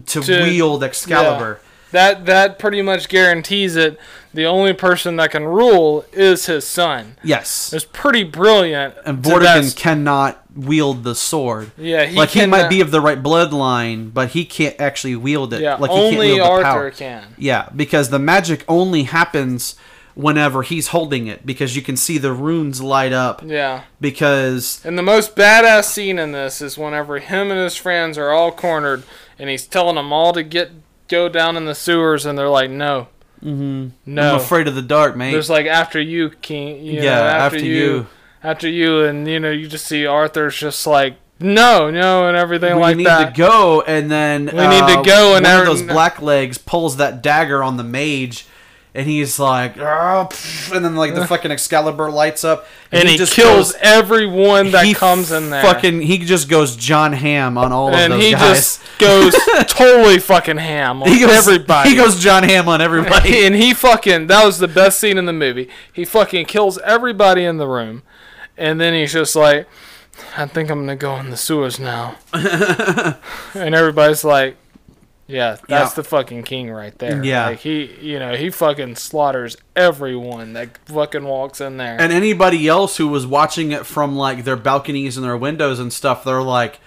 to, to- wield excalibur that that pretty much guarantees it. The only person that can rule is his son. yes It's pretty brilliant. and Vortigern cannot wield the sword yeah, he like he might be of the right bloodline but he can't actually wield it Yeah, like he can't only wield the Arthur power. can. Yeah, because the magic only happens whenever he's holding it because you can see the runes light up Yeah. because And the most badass scene in this is whenever him and his friends are all cornered and he's telling them all to get go down in the sewers and they're like, no. Mm-hmm. No. I'm afraid of the dark, mate. There's like after you, King. You Yeah, know, after, after you, you. after you, and you know you just see Arthur's just like no, no, and everything we like need that. to go, and then We need to uh, go, and one of those black legs pulls that dagger on the mage, and he's like, "Ah," pff," and then like the fucking Excalibur lights up, and he, just kills goes- everyone that he comes in there. Fucking, he just goes Jon Hamm on all and of those he guys. just goes totally fucking ham on he goes, everybody. He goes Jon Hamm on everybody. and he fucking that was the best scene in the movie. He fucking kills everybody in the room, and then he's just like, "I think I'm gonna go in the sewers now," and everybody's like, Yeah, that's Yeah. the fucking king right there. Yeah. like he, you know, he fucking slaughters everyone that fucking walks in there. And anybody else who was watching it from like their balconies and their windows and stuff, they're like,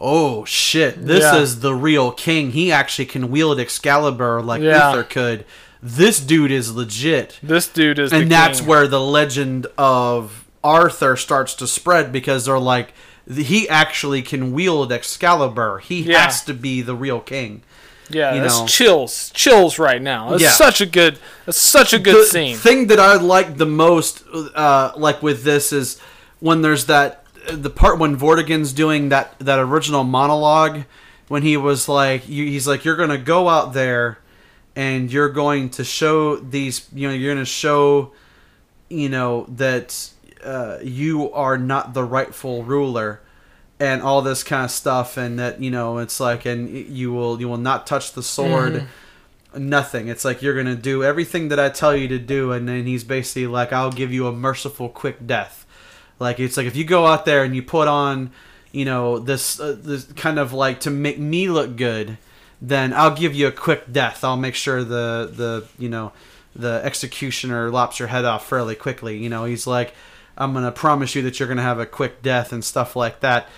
"Oh shit, this Yeah. is the real king. He actually can wield Excalibur like Yeah. Uther could. This dude is legit." this dude is, the and that's king. where the legend of Arthur starts to spread because they're like, he actually can wield Excalibur. He Yeah. has to be the real king. yeah, you that's know. chills, chills right now. It's Yeah. such a good, it's such a good the scene. thing that I like the most, uh, like with this, is when there's that the part when Vortigern's doing that that original monologue when he was like, you, he's like, you're gonna go out there and you're going to show these, you know, you're gonna show, you know, that uh, you are not the rightful ruler. And all this kind of stuff, and that you know, it's like, and you will you will not touch the sword nothing. It's like you're gonna do everything that I tell you to do, and then he's basically like, "I'll give you a merciful, quick death." Like it's like if you go out there and you put on, you know, this uh, this kind of like to make me look good, then I'll give you a quick death. I'll make sure the the you know the executioner lops your head off fairly quickly. You know, he's like, "I'm gonna promise you that you're gonna have a quick death" and stuff like that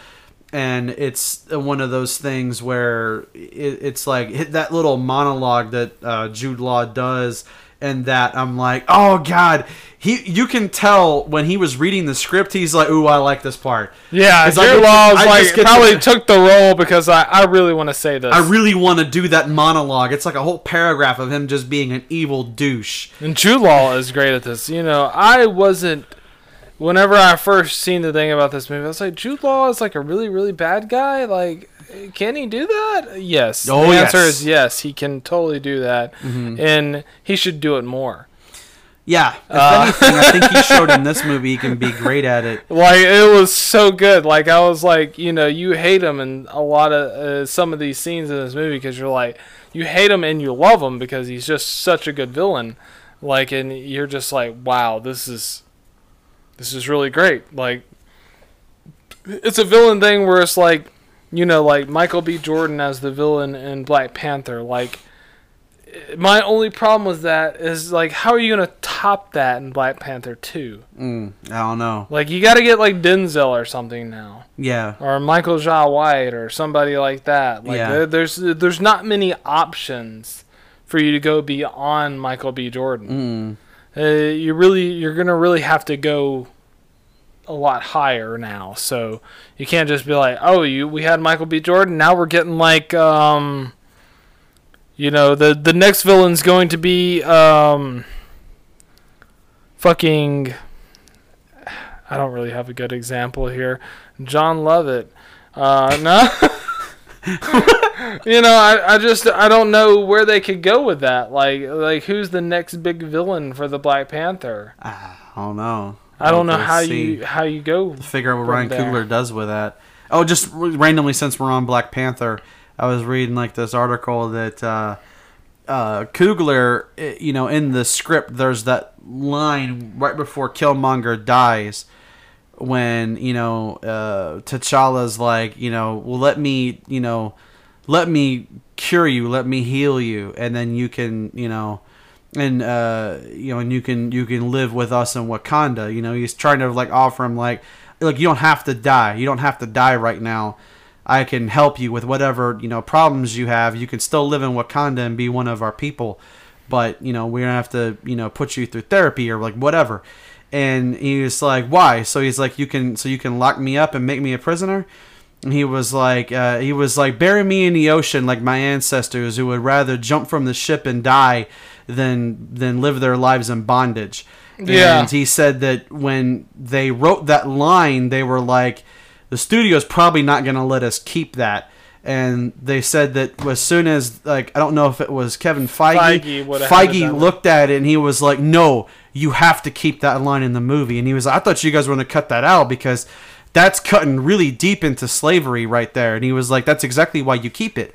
and it's one of those things where it, it's like hit that little monologue that uh, Jude Law does, and that I'm like, oh god, he you can tell when he was reading the script, he's like, ooh, I like this part. Yeah, Jude to- Law's I like get to- probably took the role because I, I really want to say this. I really want to do that monologue. It's like a whole paragraph of him just being an evil douche. And Jude Law is great at this. You know, I wasn't. Whenever I first seen the thing about this movie, I was like, Jude Law is like a really, really bad guy. Like, can he do that? Yes. Oh, the yes. Mm-hmm. answer is yes. He can totally do that, and he should do it more. Yeah, if Uh, anything, I think he showed in this movie he can be great at it. Like it was so good. Like I was like, you know, you hate him in a lot of uh, some of these scenes in this movie because you're like, you hate him and you love him because he's just such a good villain. Like, and you're just like, wow, this is, this is really great. Like, it's a villain thing where it's like, you know, like Michael B. Jordan as the villain in Black Panther. Like, my only problem with that is like, how are you gonna top that in Black Panther two? Mm, I don't know. Like you got to get like Denzel or something now, Yeah, or Michael Jai White or somebody like that. Like Yeah. there, there's there's not many options for you to go beyond Michael B. Jordan. mm, Uh, you really you're gonna really have to go a lot higher now. So you can't just be like, oh, you we had Michael B. Jordan, now we're getting like um. You know the the next villain's going to be um. Fucking. I don't really have a good example here. John Lovett. Uh, no. you know, I, I just I don't know where they could go with that. Like like who's the next big villain for the Black Panther? I don't know. I don't know how see. you how you go. figure out what Ryan there. Coogler does with that. Oh, just r- randomly since we're on Black Panther, I was reading like this article that uh, uh, Coogler, eh, you know, in the script, there's that line right before Killmonger dies when you know uh, T'Challa's like, you know, well, let me, you know, let me cure you, let me heal you, and then you can, you know, and uh, you know, and you can you can live with us in Wakanda. You know, he's trying to like offer him like, like you don't have to die. You don't have to die right now. I can help you with whatever you know problems you have. You can still live in Wakanda and be one of our people, but you know we're gonna have to you know put you through therapy or like whatever. And he was like, why? So he's like, you can so you can lock me up and make me a prisoner. And he was like, uh, he was like, bury me in the ocean like my ancestors who would rather jump from the ship and die than than live their lives in bondage. Yeah. And he said that when they wrote that line, they were like, the studio's probably not going to let us keep that. And they said that as soon as like I don't know if it was Kevin Feige, Feige would've had it Feige looked at it and he was like, "No, you have to keep that line in the movie." And he was, like, "I thought you guys were going to cut that out because that's cutting really deep into slavery right there." And he was like, "That's exactly why you keep it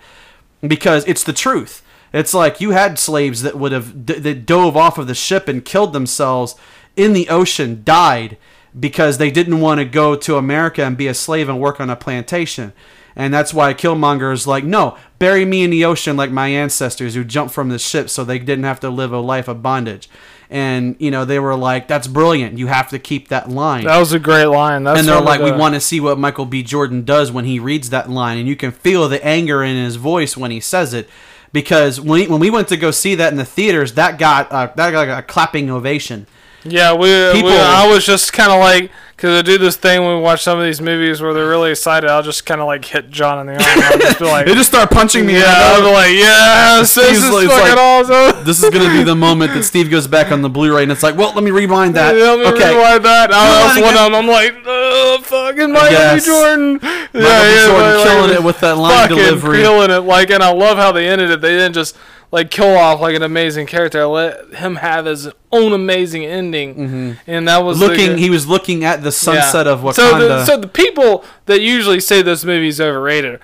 because it's the truth." It's like you had slaves that would have d- that dove off of the ship and killed themselves in the ocean, died because they didn't want to go to America and be a slave and work on a plantation. And that's why Killmonger is like, no, bury me in the ocean like my ancestors who jumped from the ship so they didn't have to live a life of bondage. And, you know, they were like, that's brilliant. You have to keep that line That was a great line. That's and they're like, we want to see what Michael B. Jordan does when he reads that line, and you can feel the anger in his voice when he says it, because when, he, when we went to go see that in the theaters, that got uh, that got a clapping ovation. Yeah, we, People- we I was just kind of like, because I do this thing when we watch some of these movies where they're really excited. I'll just kind of like hit John in the arm. I'll just be like, They just start punching me. yeah, I'll be like, yes, this is like- fucking like- awesome. This is gonna be the moment that Steve goes back on the Blu-ray, and it's like, well, let me rewind that. Yeah, let me okay, rewind that. I, that's one of them. I'm like, oh, fucking Michael Yes. B. Jordan. Michael B. Jordan killing it with that line fucking delivery. killing it. Like, and I love how they ended it. They didn't just like kill off like an amazing character. I let him have his own amazing ending, and that was the- Mm-hmm. looking. he was looking at the sunset of Wakanda. So the, so the people that usually say this movie's overrated,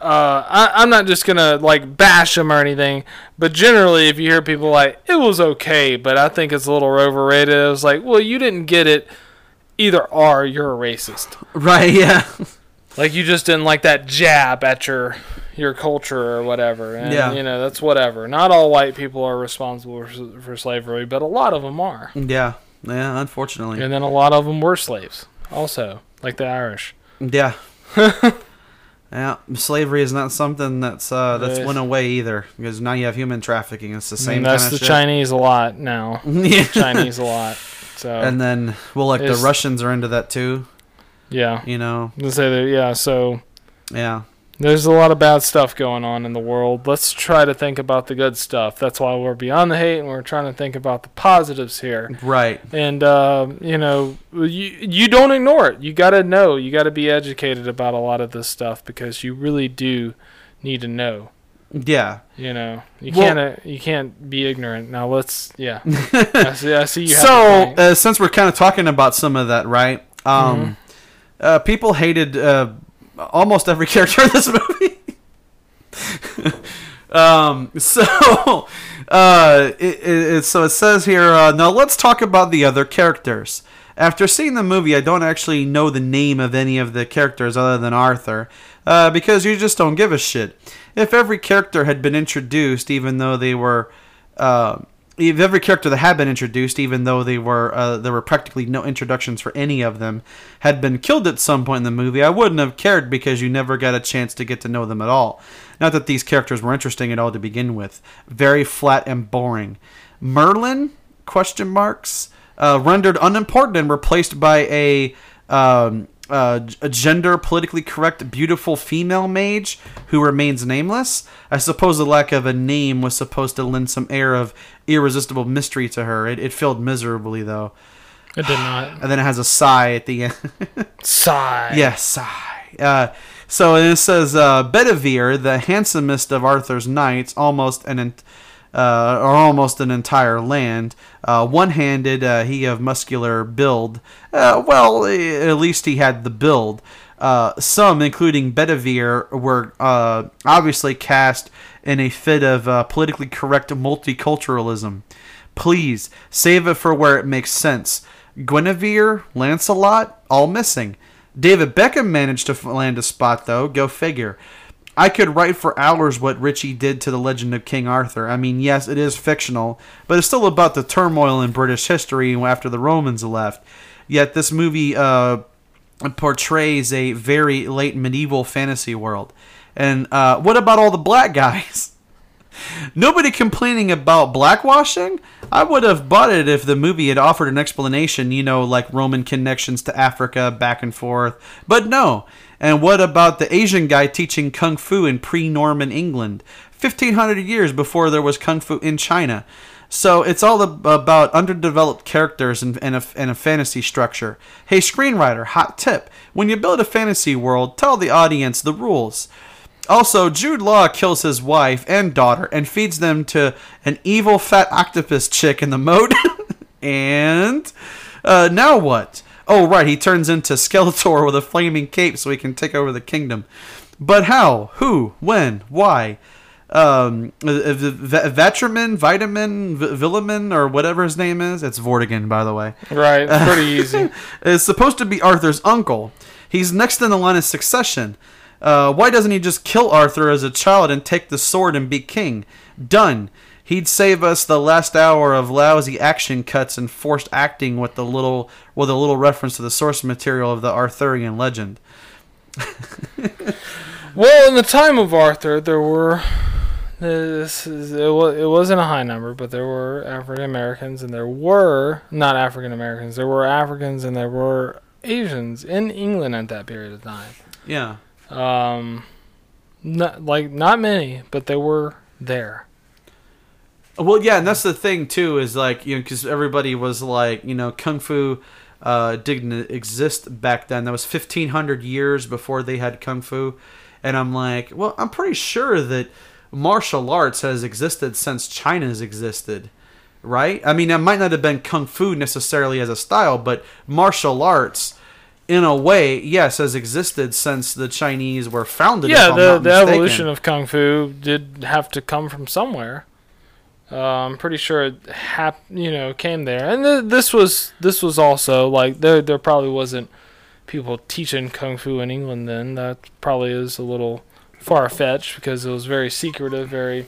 uh, I, I'm not just gonna like bash them or anything, but generally, if you hear people like it was okay, but I think it's a little overrated, it was like, well, you didn't get it. Either or, you're a racist. right, yeah, Like you just didn't like that jab at your your culture or whatever. And, Yeah. You know that's whatever. Not all white people are responsible for, for slavery, but a lot of them are. yeah, yeah. Unfortunately, And then a lot of them were slaves, also, like the Irish. Yeah. yeah. Slavery is not something that's uh, that's went away either because now you have human trafficking. It's the same mean, that's kind the shit. Chinese a lot now. yeah. Chinese a lot. So And then well, like the Russians are into that too. yeah, You know. Let's say that. Yeah, so Yeah. There's a lot of bad stuff going on in the world. Let's try to think about the good stuff. That's why we're beyond the hate, and we're trying to think about the positives here. Right. And uh, you know, you you don't ignore it. You got to know. You got to be educated about a lot of this stuff because you really do need to know. Yeah. You know, you Well- can't uh, you can't be ignorant. Now let's yeah. I see. I see you. so uh, since we're kind of talking about some of that, right? Um, Mm-hmm. uh, people hated uh, almost every character in this movie. um, so, uh, it, it, so it says here. Uh, now let's talk about the other characters. After seeing the movie, I don't actually know the name of any of the characters other than Arthur, uh, because you just don't give a shit. If every character had been introduced, even though they were uh, every character that had been introduced, even though they were uh, there were practically no introductions for any of them, had been killed at some point in the movie, I wouldn't have cared because you never got a chance to get to know them at all. Not that these characters were interesting at all to begin with. Very flat and boring. Merlin? Question marks. Uh, rendered unimportant and replaced by a um, uh, a gender politically correct beautiful female mage who remains nameless. I suppose the lack of a name was supposed to lend some air of irresistible mystery to her. It, it failed miserably though, it did not. and then it has a sigh at the end. Sigh. yes, sigh. Uh, so and it says uh, Bedivere, the handsomest of Arthur's knights, almost an ent- uh, or almost an entire land. Uh, one-handed, uh, he of muscular build. Uh, well, at least he had the build. Uh, some, including Bedivere, were uh, obviously cast in a fit of politically correct multiculturalism. Please save it for where it makes sense. Guinevere, Lancelot, all missing. David Beckham managed to land a spot though. Go figure. I could write for hours what Ritchie did to the legend of King Arthur. I mean, yes, it is fictional, but it's still about the turmoil in British history after the Romans left. Yet this movie uh, portrays a very late medieval fantasy world. And uh, what about all the black guys? Nobody complaining about blackwashing? I would have bought it if the movie had offered an explanation, you know, like Roman connections to Africa back and forth. But no. And what about the Asian guy teaching Kung Fu in pre Norman England? 1500 years before there was Kung Fu in China. So it's all about underdeveloped characters and, and, a, and a fantasy structure. Hey, screenwriter, hot tip. When you build a fantasy world, tell the audience the rules. Also, Jude Law kills his wife and daughter and feeds them to an evil fat octopus chick in the moat. and uh, now what? Oh, right, he turns into Skeletor with a flaming cape so he can take over the kingdom. But how? Who? When? Why? Um, uh, Vatraman, Vitamin, v- Villamin, or whatever his name is. It's Vortigern, by the way Right. It's pretty easy. is supposed to be Arthur's uncle. He's next in the line of succession. Uh, why doesn't he just kill Arthur as a child and take the sword and be king? Done. He'd save us the last hour of lousy action cuts and forced acting with the little with a little reference to the source material of the Arthurian legend. Well, in the time of Arthur, there were this is, it, was, it wasn't a high number, but there were African Americans and there were not African Americans. There were Africans and there were Asians in England at that period of time. Yeah. Um, not like not many, but they were there. Well, yeah, and that's the thing too is like you know because everybody was like you know kung fu uh, didn't exist back then. That was fifteen hundred years before they had kung fu, and I'm like, well, I'm pretty sure that martial arts has existed since China's existed, right? I mean, it might not have been kung fu necessarily as a style, but martial arts. In a way, yes, has existed since the Chinese were founded. yeah, the the mistaken. evolution of kung fu did have to come from somewhere. Uh, I'm pretty sure it hap- you know came there, and th- this was this was also like there there probably wasn't people teaching kung fu in England then. That probably is a little far fetched because it was very secretive, very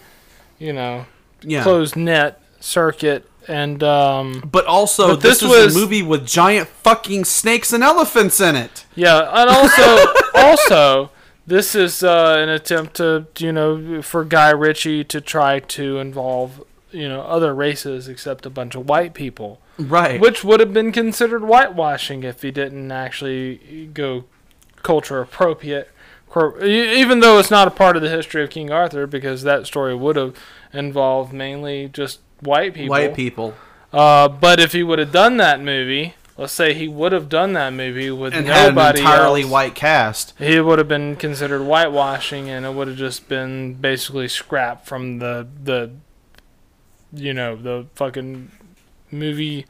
you know yeah. closed net circuit, and um, But also, But this, this is was- a movie with giant fucking snakes and elephants in it. Yeah, and also also this is uh, an attempt to you know for Guy Ritchie to try to involve you know other races except a bunch of white people, Right. which would have been considered whitewashing if he didn't actually go culture appropriate. Even though it's not a part of the history of King Arthur, because that story would have involved mainly just white people. White people. Uh, but if he would have done that movie, let's say he would have done that movie with And nobody entirely else, white cast. he would have been considered whitewashing, and it would have just been basically scrapped from the the, you know, the fucking movie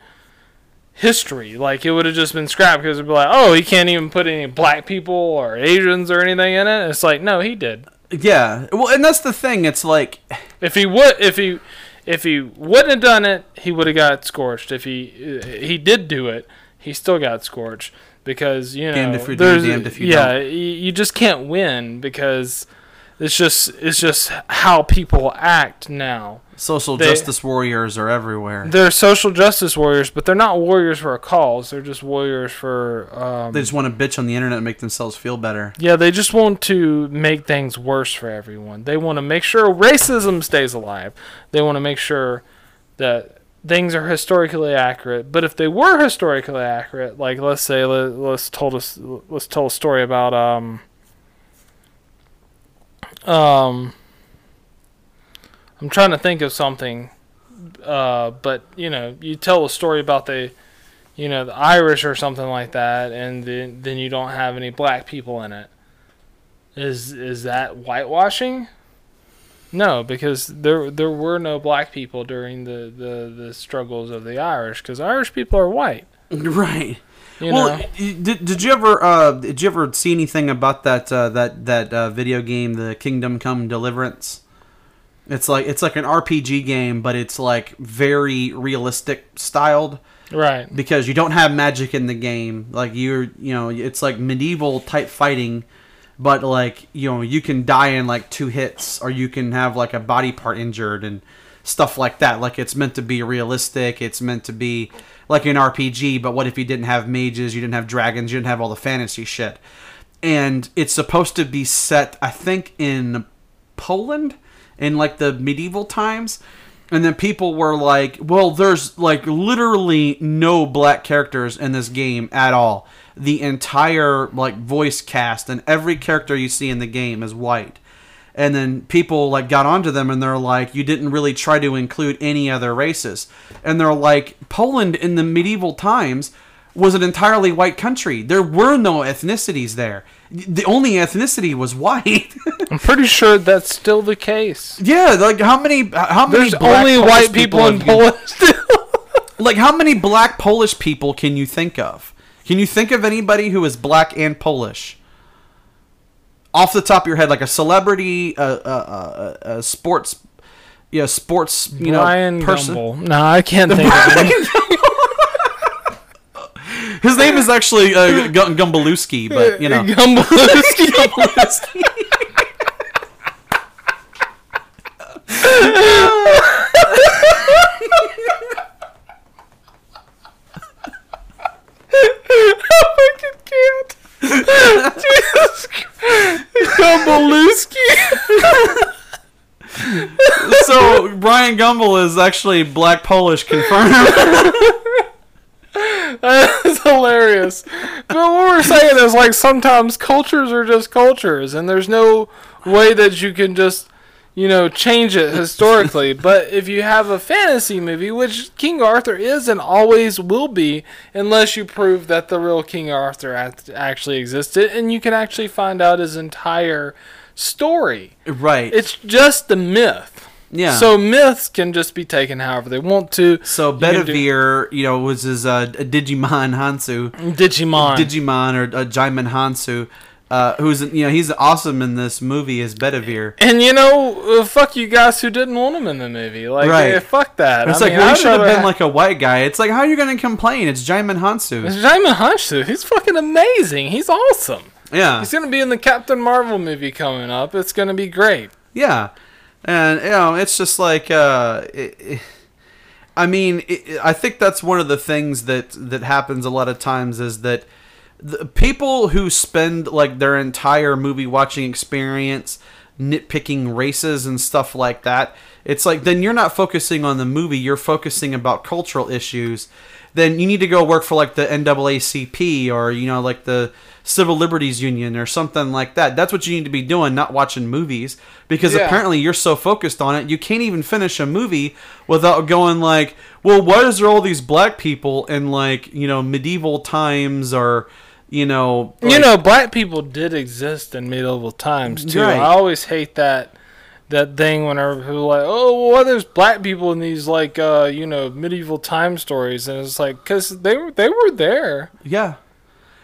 history. Like it would have just been scrapped because it'd be like, oh, he can't even put any black people or Asians or anything in it. It's like, no, he did. Yeah. Well, and that's the thing. It's like, If he would, if he, if he wouldn't have done it, he would have got scorched. If he uh, he did do it, he still got scorched because you know Damned if you do, there's damned if you yeah you, you just can't win because it's just it's just how people act now. Social They- justice warriors are everywhere. They're social justice warriors, but they're not warriors for a cause. They're just warriors for um, They just want to bitch on the internet and make themselves feel better. Yeah, they just want to make things worse for everyone. They want to make sure racism stays alive. They want to make sure that things are historically accurate. But if they were historically accurate, like let's say let, let's told us let's tell a story about um um I'm trying to think of something uh but you know, you tell a story about the you know, the Irish or something like that, and then then you don't have any black people in it. Is is that whitewashing? No, because there there were no black people during the, the, the struggles of the Irish, because Irish people are white. Right. You well, know, did, did you ever uh, did you ever see anything about that uh, that that uh, video game, the Kingdom Come Deliverance? It's like it's like an RPG game, but it's like very realistic styled right? because you don't have magic in the game. Like you're, you know, it's like medieval type fighting, but like you know, you can die in like two hits, or you can have like a body part injured and stuff like that. Like it's meant to be realistic. It's meant to be like an RPG. But what if you didn't have mages? You didn't have dragons. You didn't have all the fantasy shit. And it's supposed to be set, I think, in Poland in like the medieval times. And then people were like, well, there's like literally no black characters in this game at all. The entire like voice cast and every character you see in the game is white. And then people like got onto them and they're like, you didn't really try to include any other races. And they're like, Poland in the medieval times was an entirely white country. There were no ethnicities there. The only ethnicity was white. I'm pretty sure that's still the case. yeah, like how many how many There's black only Polish white people in Poland. Like how many black Polish people can you think of? Can you think of anybody who is black and Polish? Off the top of your head, like a celebrity, a, a, a, a sports, yeah, sports, you Brian know, person. Gumbel. No, I can't think of him. His name is actually uh, Gu- Gumbalewski, but you know. Gumbalewski. I fucking can't. Jesus. Gumbalewski. so Brian Gumbel is actually black Polish confirmed. That's hilarious. But what we're saying is like sometimes cultures are just cultures, and there's no way that you can just, you know, change it historically. but if you have a fantasy movie, which King Arthur is and always will be, unless you prove that the real King Arthur actually existed, and you can actually find out his entire story. right. It's just a myth. Yeah. So myths can just be taken however they want to. so You do- Bedivere, you know, was his uh, Digimon Hansu. Digimon. Digimon or uh, Djimon Hounsou, uh, who's you know he's awesome in this movie as Bedivere. And you know, uh, fuck you guys who didn't want him in the movie. Like, Right. eh, fuck that. It's I like mean, well, he should have been ha- like a white guy. It's like how are you going to complain? It's Djimon Hounsou. It's Djimon Hounsou. He's fucking amazing. He's awesome. Yeah, He's gonna be in the Captain Marvel movie coming up. It's gonna be great. yeah, and you know it's just like uh, it, it- I mean, it, I think that's one of the things that that happens a lot of times is that the people who spend like their entire movie watching experience nitpicking races and stuff like that it's like then you're not focusing on the movie you're focusing about cultural issues then you need to go work for like the NAACP or you know like the Civil Liberties Union or something like that. That's what you need to be doing, not watching movies because Yeah. apparently you're so focused on it, you can't even finish a movie without going like, "Well, why is there all these black people in like, you know, medieval times or you know, you know, black people did exist in medieval times too. Right. I always hate that that thing whenever people like, oh, well, why there's black people in these like uh, you know medieval time stories, and it's like because they were they were there. Yeah.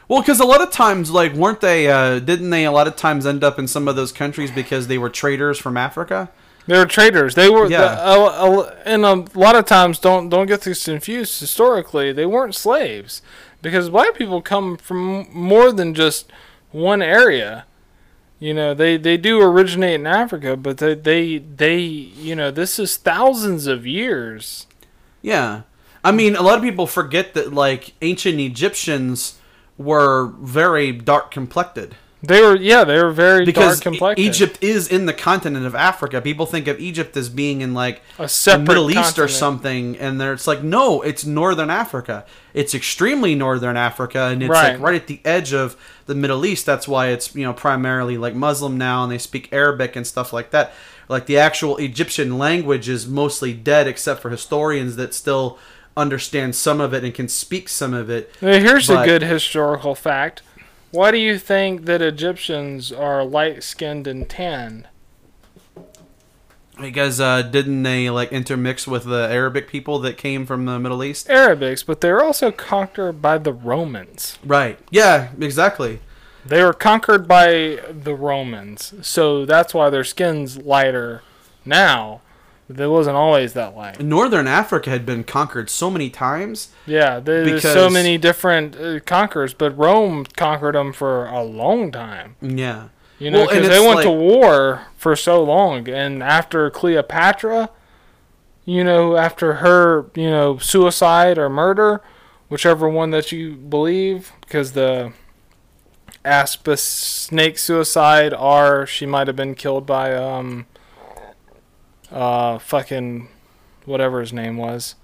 Well, because a lot of times, like, weren't they? Uh, didn't they a lot of times end up in some of those countries because they were traders from Africa? They were traders. They were, Yeah. the, uh, uh, and a lot of times don't don't get this confused. Historically, they weren't slaves because black people come from more than just one area. You know, they they do originate in Africa, but they they they you know this is thousands of years. Yeah. I mean, a lot of people forget that like ancient Egyptians were very dark complected They were yeah they were very because Egypt is in the continent of Africa. People think of Egypt as being in like a the separate Middle East or something, and there it's like no, it's northern Africa. It's extremely northern Africa, and it's Right. like right at the edge of the Middle East. That's why it's you know primarily like Muslim now, and they speak Arabic and stuff like that. Like the actual Egyptian language is mostly dead, except for historians that still understand some of it and can speak some of it. Here's a good historical fact. Why do you think that Egyptians are light skinned and tanned? Because uh, didn't they like intermix with the Arabic people that came from the Middle East? Arabics, but they were also conquered by the Romans. Right. Yeah. Exactly. They were conquered by the Romans, so that's why their skin's lighter now. It wasn't always that way. Northern Africa had been conquered so many times. Yeah, there- there's so many different uh, conquerors, but Rome conquered them for a long time. Yeah. You know, Well, because they it's went to war for so long, and after Cleopatra, you know, after her, you know, suicide or murder, whichever one that you believe, because the Aspis snake suicide, or she might have been killed by um, uh, fucking whatever his name was,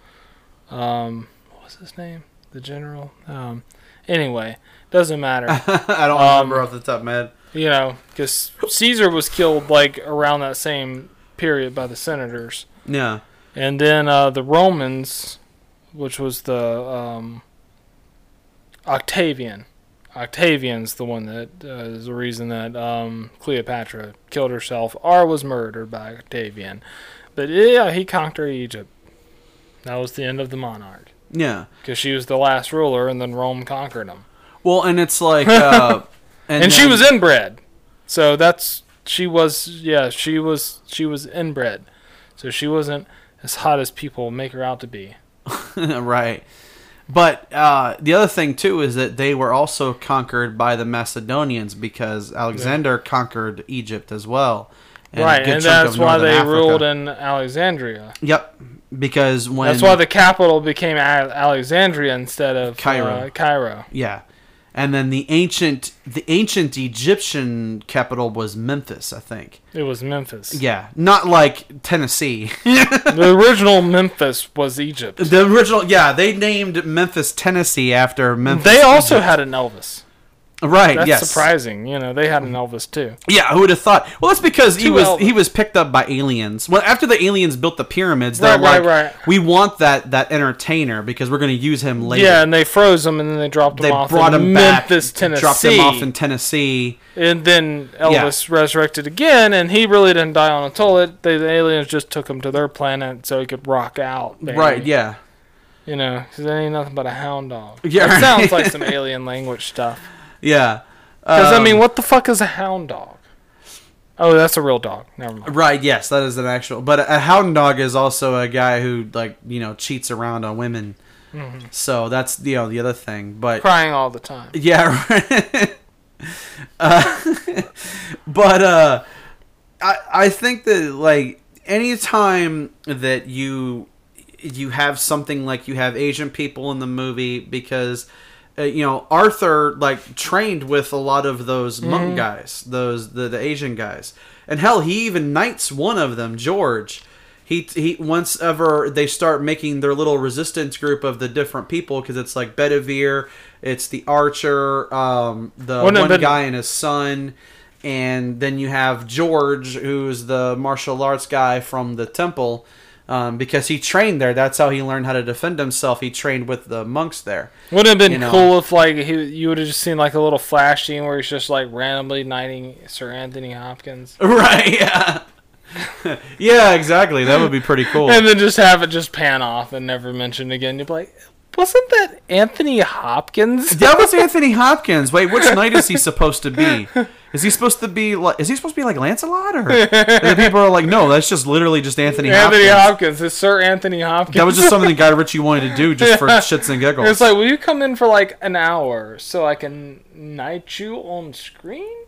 um, what was his name? The general. Um, anyway, doesn't matter. I don't Um, remember off the top of my head. you know, because Caesar was killed like around that same period by the senators, Yeah. and then uh, the Romans, which was the um, Octavian. Octavian's the one that uh, is the reason that um, Cleopatra killed herself or was murdered by Octavian. But yeah, he conquered Egypt. That was the end of the monarch Yeah. because she was the last ruler, and then Rome conquered him. Well, and it's like, uh, and, and she was inbred. So that's she was yeah she was she was inbred, so she wasn't as hot as people make her out to be. right. But uh, the other thing too is that they were also conquered by the Macedonians because Alexander conquered Egypt as well. a right, and that's why they Africa. ruled in Alexandria. Yep, because when That's why the capital became Alexandria instead of Cairo. Uh, Cairo. yeah, and then the ancient the ancient Egyptian capital was Memphis, I think. It was Memphis. Yeah, not like Tennessee. The original Memphis was Egypt. the original, yeah, they named Memphis, Tennessee after Memphis. They also Egypt. had an Elvis. Right. That's yes, surprising. You know, they had an Elvis too. Yeah, who would have thought? Well, that's because he was Elvis. he was picked up by aliens. Well, after the aliens built the pyramids, they're like, right, right. we want that that entertainer because we're going to use him later. Yeah, and they froze him and then they dropped him they off brought in him Memphis, back, Tennessee. dropped him off in Tennessee. and then Elvis resurrected again, and he really didn't die on a toilet. They, the aliens just took him to their planet so he could rock out. baby. Right? Yeah. You know, 'cause there ain't nothing but a hound dog. Yeah, That right. sounds like some alien language stuff. Yeah. Because, I Um, mean, what the fuck is a hound dog? Oh, that's a real dog. Never mind. Right. Yes, that is an actual. But a hound dog is also a guy who like you know cheats around on women. Mm-hmm. So that's you know the other thing. But Crying all the time. Yeah, right. uh, but uh, I I think that like anytime that you you have something like you have Asian people in the movie because uh, you know Arthur like trained with a lot of those monk guys, those the the Asian guys, and hell, he even knights one of them, George. He, he once ever they start making their little resistance group of the different people because it's like Bedivere, it's the archer, um, the no, one guy and his son, and then you have George, who's the martial arts guy from the temple, um, because he trained there. That's how he learned how to defend himself. He trained with the monks there. Would have been You know. cool if like he, you would have just seen like a little flash scene where he's just like randomly knighting Sir Anthony Hopkins, Right? Yeah. yeah, exactly. That would be pretty cool. and then just have it just pan off and never mentioned again. You'd be like, wasn't that Anthony Hopkins? that was Anthony Hopkins. Wait, which knight is he supposed to be? Is he supposed to be like? Is he supposed to be like Lancelot? Or and the people are like, no, that's just literally just Anthony, Anthony Hopkins. Hopkins. It's Sir Anthony Hopkins. That was just something Guy Ritchie wanted to do just for shits and giggles. It's like, will you come in for like an hour so I can knight you on screen?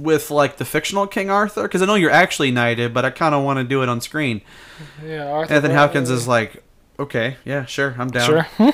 with like the fictional King Arthur, because I know you're actually knighted, but I kind of want to do it on screen. Yeah, Arthur. Anthony Hopkins is like, okay, yeah, sure, I'm down. Sure,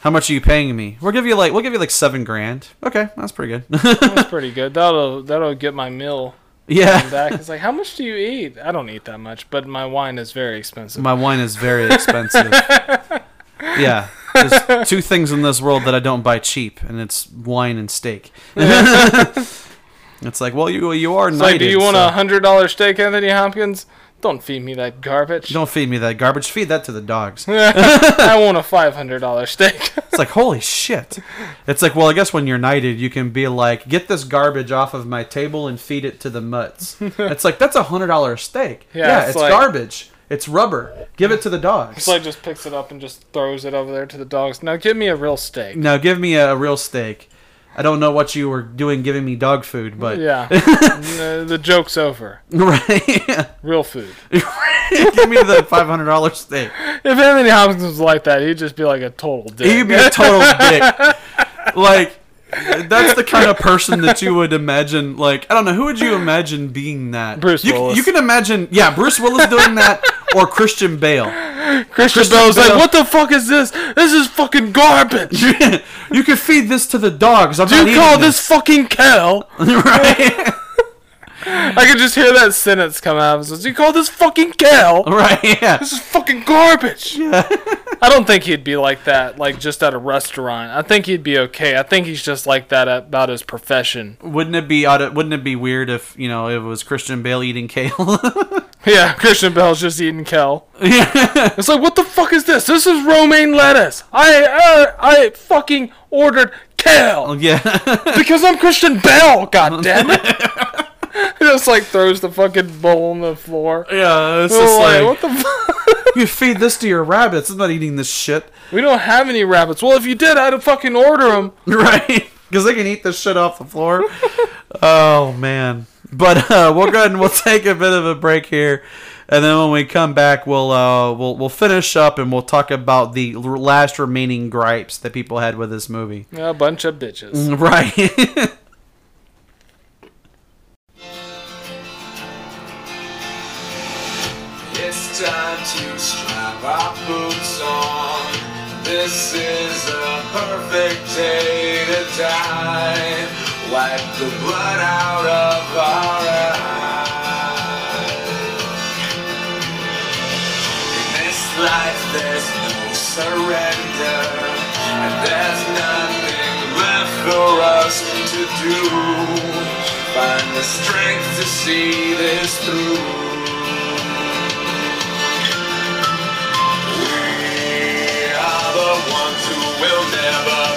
How much are you paying me? We'll give you like, we'll give you like seven grand. Okay, that's pretty good. that's pretty good. That'll that'll get my meal yeah. back. It's like, how much do you eat? I don't eat that much, but my wine is very expensive. My wine is very expensive. yeah. There's two things in this world that I don't buy cheap, and it's wine and steak. it's like, well, you you are knighted. like, do you want so a hundred dollar steak, Anthony Hopkins? Don't feed me that garbage. Don't feed me that garbage. Feed that to the dogs. I want a five hundred dollar steak. It's like, holy shit. It's like, well, I guess when you're knighted, you can be like, get this garbage off of my table and feed it to the mutts. it's like, that's a hundred dollar steak. Yeah, Yeah, it's it's, like- garbage. It's rubber. Give it to the dogs. It's like just picks it up and just throws it over there to the dogs. Now give me a real steak. now give me a, real steak. I don't know what you were doing giving me dog food, but Yeah, the, the joke's over. right. Real food. give me the five hundred dollar steak. If Anthony Hopkins was like that, he'd just be like a total dick. He'd be a total dick. Like that's the kind of person that you would imagine. Like I don't know who would you imagine being that. Bruce you, Willis. You can imagine, yeah, Bruce Willis doing that, or Christian Bale. Christian, Christian Bale's Bale. like, what the fuck is this? This is fucking garbage. you can feed this to the dogs. I'm Do you call this fucking cow? right? I could just hear that sentence come out. It says, you call this fucking cow? right? Yeah. This is fucking garbage. Yeah. I don't think he'd be like that, like just at a restaurant. I think he'd be okay. I think he's just like that about his profession. Wouldn't it be odd? Wouldn't it be weird if you know it was Christian Bale eating kale? Yeah, Christian Bale's just eating kale. It's like, what the fuck is this? This is romaine lettuce. I uh, I fucking ordered kale Yeah. because I'm Christian Bell. God damn it! He just like throws the fucking bowl on the floor. Yeah. It's We're just like, like what the fuck? you feed this to your rabbits. I'm not eating this shit. We don't have any rabbits. Well, if you did, I'd have fucking order them. Right? Because they can eat this shit off the floor. oh man. But uh, we'll go ahead and we'll take a bit of a break here. and then when we come back, we'll uh, we'll we'll finish up and we'll talk about the last remaining gripes that people had with this movie. A bunch of bitches. Right. It's time to strap our boots on. This is a perfect day to die. Wipe the blood out of our eyes. In this life, there's no surrender, and there's nothing left for us to do. Find the strength to see this through. We are the ones who will never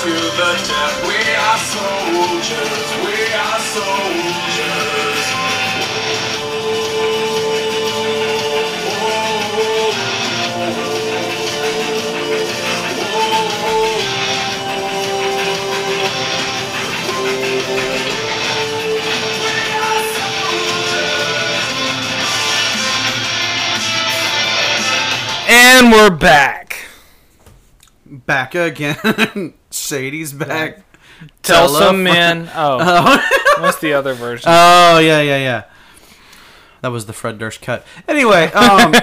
to the death. We are soldiers. We are soldiers. And we're back. back again. Sadie's back. Tell Tell some man. men. Oh, what's the other version? Oh yeah, yeah, yeah. That was the Fred Durst cut. Anyway, um,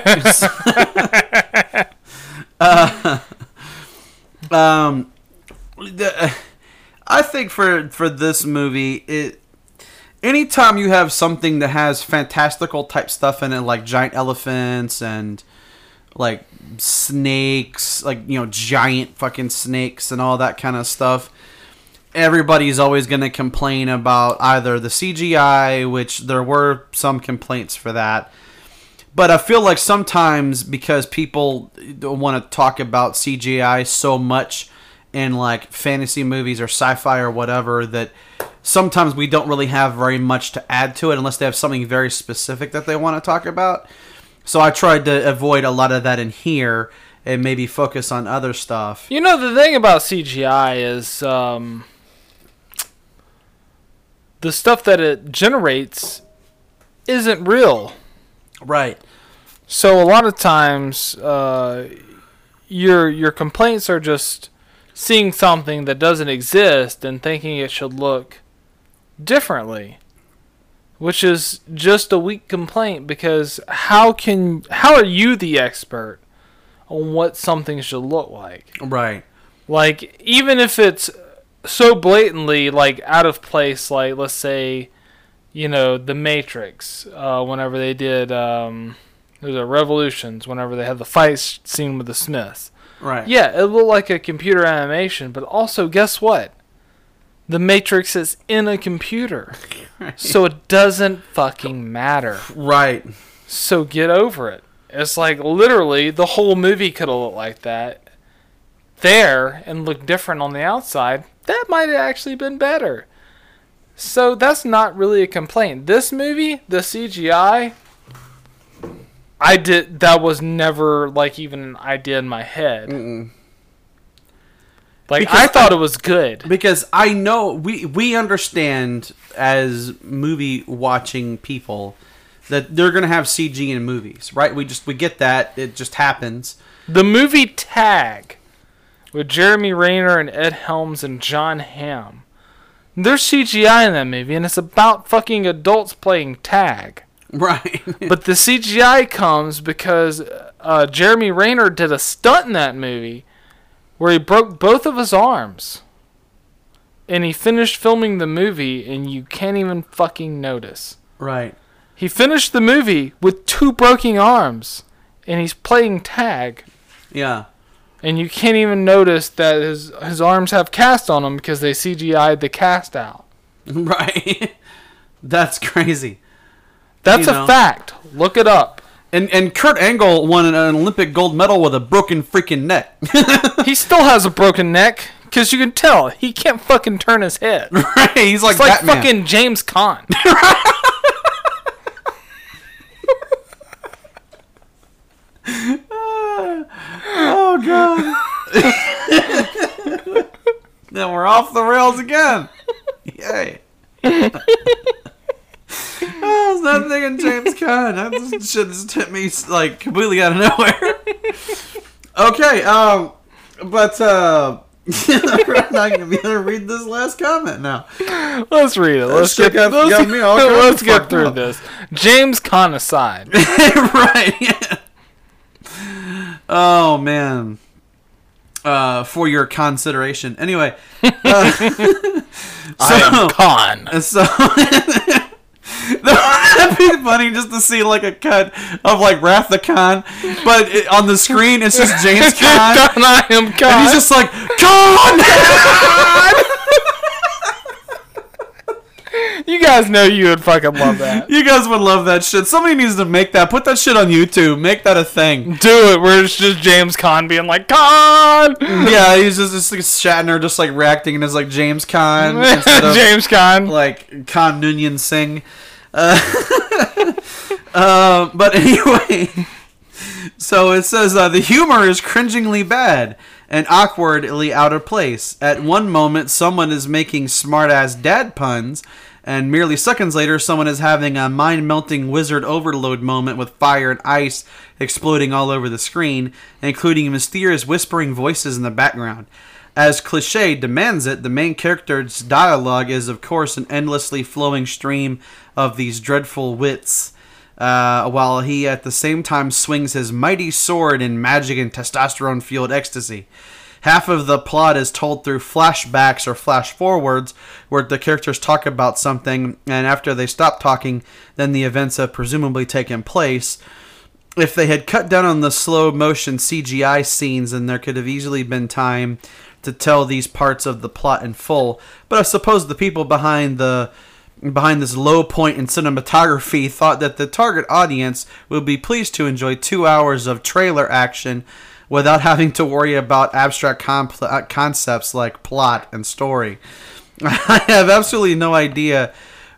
uh, um, the, I think for for this movie, it anytime you have something that has fantastical type stuff in it, like giant elephants and like snakes, like you know, giant fucking snakes and all that kind of stuff everybody's always going to complain about either the CGI, which there were some complaints for that. But I feel like sometimes because people want to talk about CGI so much in like fantasy movies or sci-fi or whatever that sometimes we don't really have very much to add to it unless they have something very specific that they want to talk about. So I tried to avoid a lot of that in here and maybe focus on other stuff. You know the thing about CGI is um, the stuff that it generates isn't real. Right. So a lot of times, uh, your your complaints are just seeing something that doesn't exist and thinking it should look differently, which is just a weak complaint because how can how are you the expert on what something should look like? Right. Like even if it's so blatantly like out of place, like let's say, you know, the Matrix, uh, whenever they did um, there's a Revolutions, whenever they had the fight scene with the Smiths. Right. Yeah, it looked like a computer animation, but also guess what? The Matrix is in a computer, so it doesn't fucking matter. Right. So get over it. It's like literally the whole movie could have looked like that there and looked different on the outside. That might have actually been better. So that's not really a complaint. This movie, the CGI, I did that was never like even an idea in my head. Like Because I thought I- it was good. Because I know we we understand as movie watching people that they're gonna have CG in movies, right? We just we get that it just happens. The movie Tag with Jeremy Renner and Ed Helms and Jon Hamm. There's CGI in that movie, and it's about fucking adults playing tag. Right. But the CGI comes because uh, Jeremy Renner did a stunt in that movie where he broke both of his arms. And he finished filming the movie, and you can't even fucking notice. right. He finished the movie with two broken arms, and he's playing tag Yeah. and you can't even notice that his his arms have cast on them because they CGI'd the cast out. Right. That's crazy. That's You a know. fact. Look it up. And and Kurt Angle won an Olympic gold medal with a broken freaking neck. He still has a broken neck because you can tell he can't fucking turn his head. right. He's like It's like fucking James Caan. Oh god. that and we're off the rails again. Yay. I was not thinking James Caan. That just, shit just hit me like completely out of nowhere. okay, um, but uh, I'm not gonna be able to read this last comment now. Let's read it. Let's get, got- let's, got let's get through up. this. James Caan aside. right. Yeah. Oh man. Uh, for your consideration. Anyway. Uh, I am Conn. so that'd be funny just to see like a cut of like Wrath the Khan, but it, on the screen it's just James Khan, Conn, I am Conn. and he's just like Khan. you guys know you would fucking love that. you guys would love that shit. Somebody needs to make that. Put that shit on YouTube. Make that a thing. Do it where it's just James Conn being like, Conn! Yeah, he's just, just like Shatner, just like reacting as like James Khan instead of James Conn. like Khan Noonien Singh. Uh, uh, but anyway, so it says uh, the humor is cringingly bad and awkwardly out of place. At one moment, someone is making smartass dad puns, and merely seconds later, someone is having a mind melting wizard overload moment with fire and ice exploding all over the screen, including mysterious whispering voices in the background. As cliche demands it, the main character's dialogue is, of course, an endlessly flowing stream of these dreadful wits, uh, while he at the same time swings his mighty sword in magic and testosterone fueled ecstasy. Half of the plot is told through flashbacks or flash forwards, where the characters talk about something, and after they stop talking, then the events have presumably taken place if they had cut down on the slow motion CGI scenes, then there could have easily been time to tell these parts of the plot in full. But I suppose the people behind the behind this low point in cinematography thought that the target audience would be pleased to enjoy two hours of trailer action without having to worry about abstract compl- uh, concepts like plot and story. I have absolutely no idea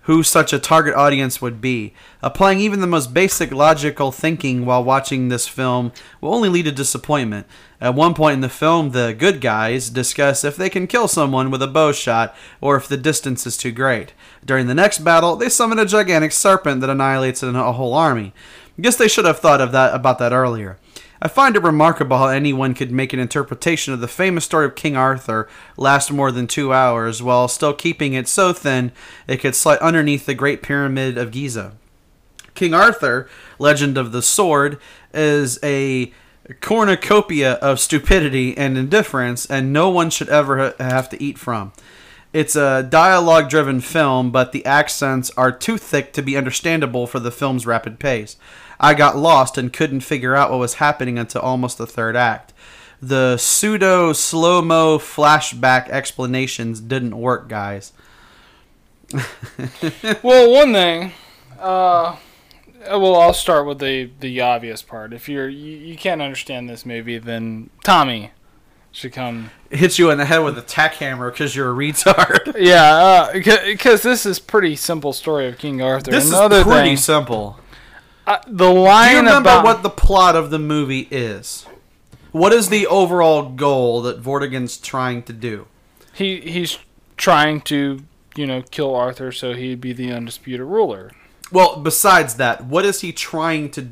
who such a target audience would be. Applying even the most basic logical thinking while watching this film will only lead to disappointment. At one point in the film, the good guys discuss if they can kill someone with a bow shot or if the distance is too great. During the next battle, they summon a gigantic serpent that annihilates a whole army. I Guess they should have thought of that about that earlier. I find it remarkable how anyone could make an interpretation of the famous story of King Arthur last more than two hours while still keeping it so thin it could slide underneath the Great Pyramid of Giza. King Arthur, Legend of the Sword, is a cornucopia of stupidity and indifference, and no one should ever have to eat from. It's a dialogue driven film, but the accents are too thick to be understandable for the film's rapid pace. I got lost and couldn't figure out what was happening until almost the third act. The pseudo slow mo flashback explanations didn't work, guys. Well, one thing, uh, well, I'll start with the the obvious part. If you're you, you can't understand this movie, then Tommy should come. Hit you in the head with a tack hammer because you're a retard. Yeah, because this is pretty simple story of King Arthur. This is pretty thing, simple. Uh, the Do line you remember about what the plot of the movie is? What is the overall goal that Vortigern's trying to do? he he's trying to you know kill Arthur so he'd be the undisputed ruler. Well, besides that, what is he trying to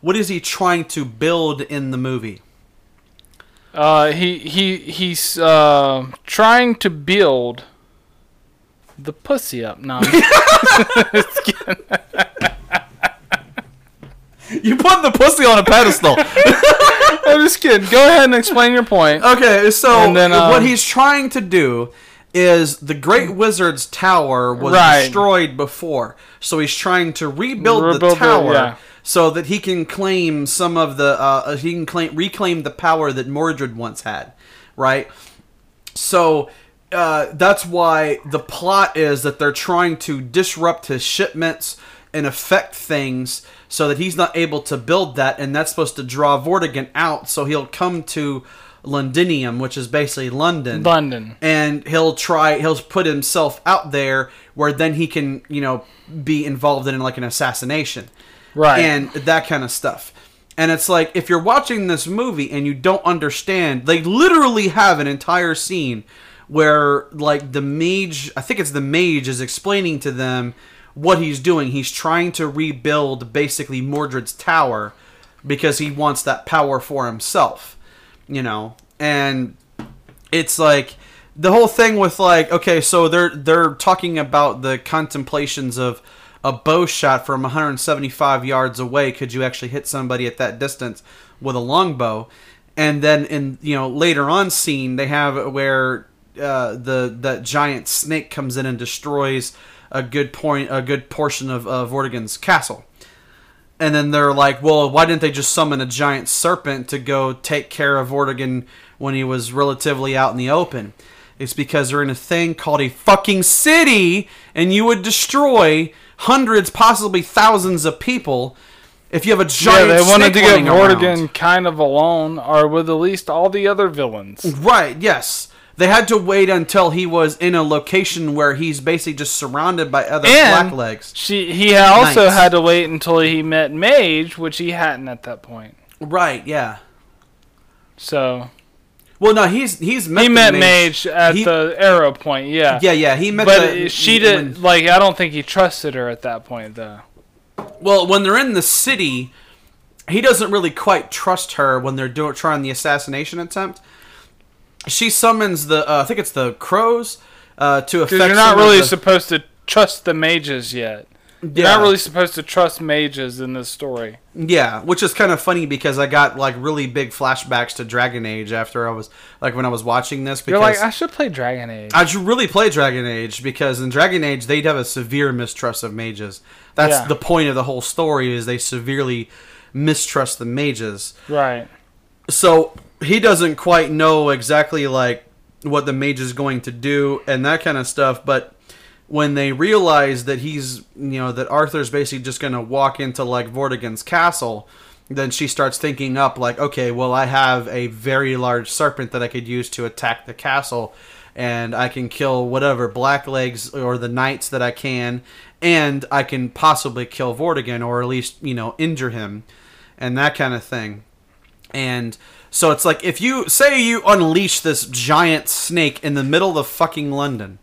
what is he trying to build in the movie? Uh, he he he's uh, trying to build the pussy up. No, You put the pussy on a pedestal. I'm just kidding. Go ahead and explain your point. okay, so then, um, what he's trying to do is the Great Wizard's tower was Right. destroyed before, so he's trying to rebuild, the Rebuild the- tower yeah. so that he can claim some of the uh, he can claim reclaim the power that Mordred once had, right? So uh, that's why the plot is that they're trying to disrupt his shipments and affect things so that he's not able to build that, and that's supposed to draw Vortigern out, so he'll come to Londinium, which is basically London London. and he'll try he'll put himself out there where then he can you know be involved in like an assassination Right. and that kind of stuff and it's like if you're watching this movie and you don't understand they literally have an entire scene where like the mage, I think it's the mage, is explaining to them what he's doing. He's trying to rebuild basically Mordred's tower because he wants that power for himself, you know, and it's like the whole thing with like okay so they're they're talking about the contemplations of a bow shot from 175 yards away. Could you actually hit somebody at that distance with a longbow? And then in you know later on scene they have where uh, the that giant snake comes in and destroys a good point a good portion of, of Vortigern's castle and then they're like, well, why didn't they just summon a giant serpent to go take care of Vortigern when he was relatively out in the open? It's because they're in a thing called a fucking city, and you would destroy hundreds, possibly thousands of people if you have a giant. Yeah, they wanted to get. Vortigern kind of alone, or with at least all the other villains. Right, yes. They had to wait until he was in a location where he's basically just surrounded by other And blacklegs. she, he also had to wait until he met Mage, which he hadn't at that point. Right, yeah. So Well, no, he's he's met he met Mage, at He- the arrow point. Yeah, Yeah, yeah, he met but the, she did not like I don't think he trusted her at that point though. Well, when they're in the city, he doesn't really quite trust her when they're doing trying the assassination attempt. She summons the uh, I think it's the crows uh, to affect. You're not really the- supposed to trust the mages yet. You're not really supposed to trust mages in this story. Yeah, which is kind of funny because I got like really big flashbacks to Dragon Age after I was like when I was watching this because You're like, I should play Dragon Age. I should really play Dragon Age because in Dragon Age they'd have a severe mistrust of mages. That's Yeah. the point of the whole story is they severely mistrust the mages. right. So he doesn't quite know exactly like what the mage is going to do and that kind of stuff, but when they realize that he's you know that Arthur's basically just going to walk into like Vortigern's castle, then she starts thinking up like, okay, well I have a very large serpent that I could use to attack the castle, and I can kill whatever blacklegs or the knights that I can, and I can possibly kill Vortigern or at least you know injure him, and that kind of thing. And so it's like if you say you unleash this giant snake in the middle of fucking London,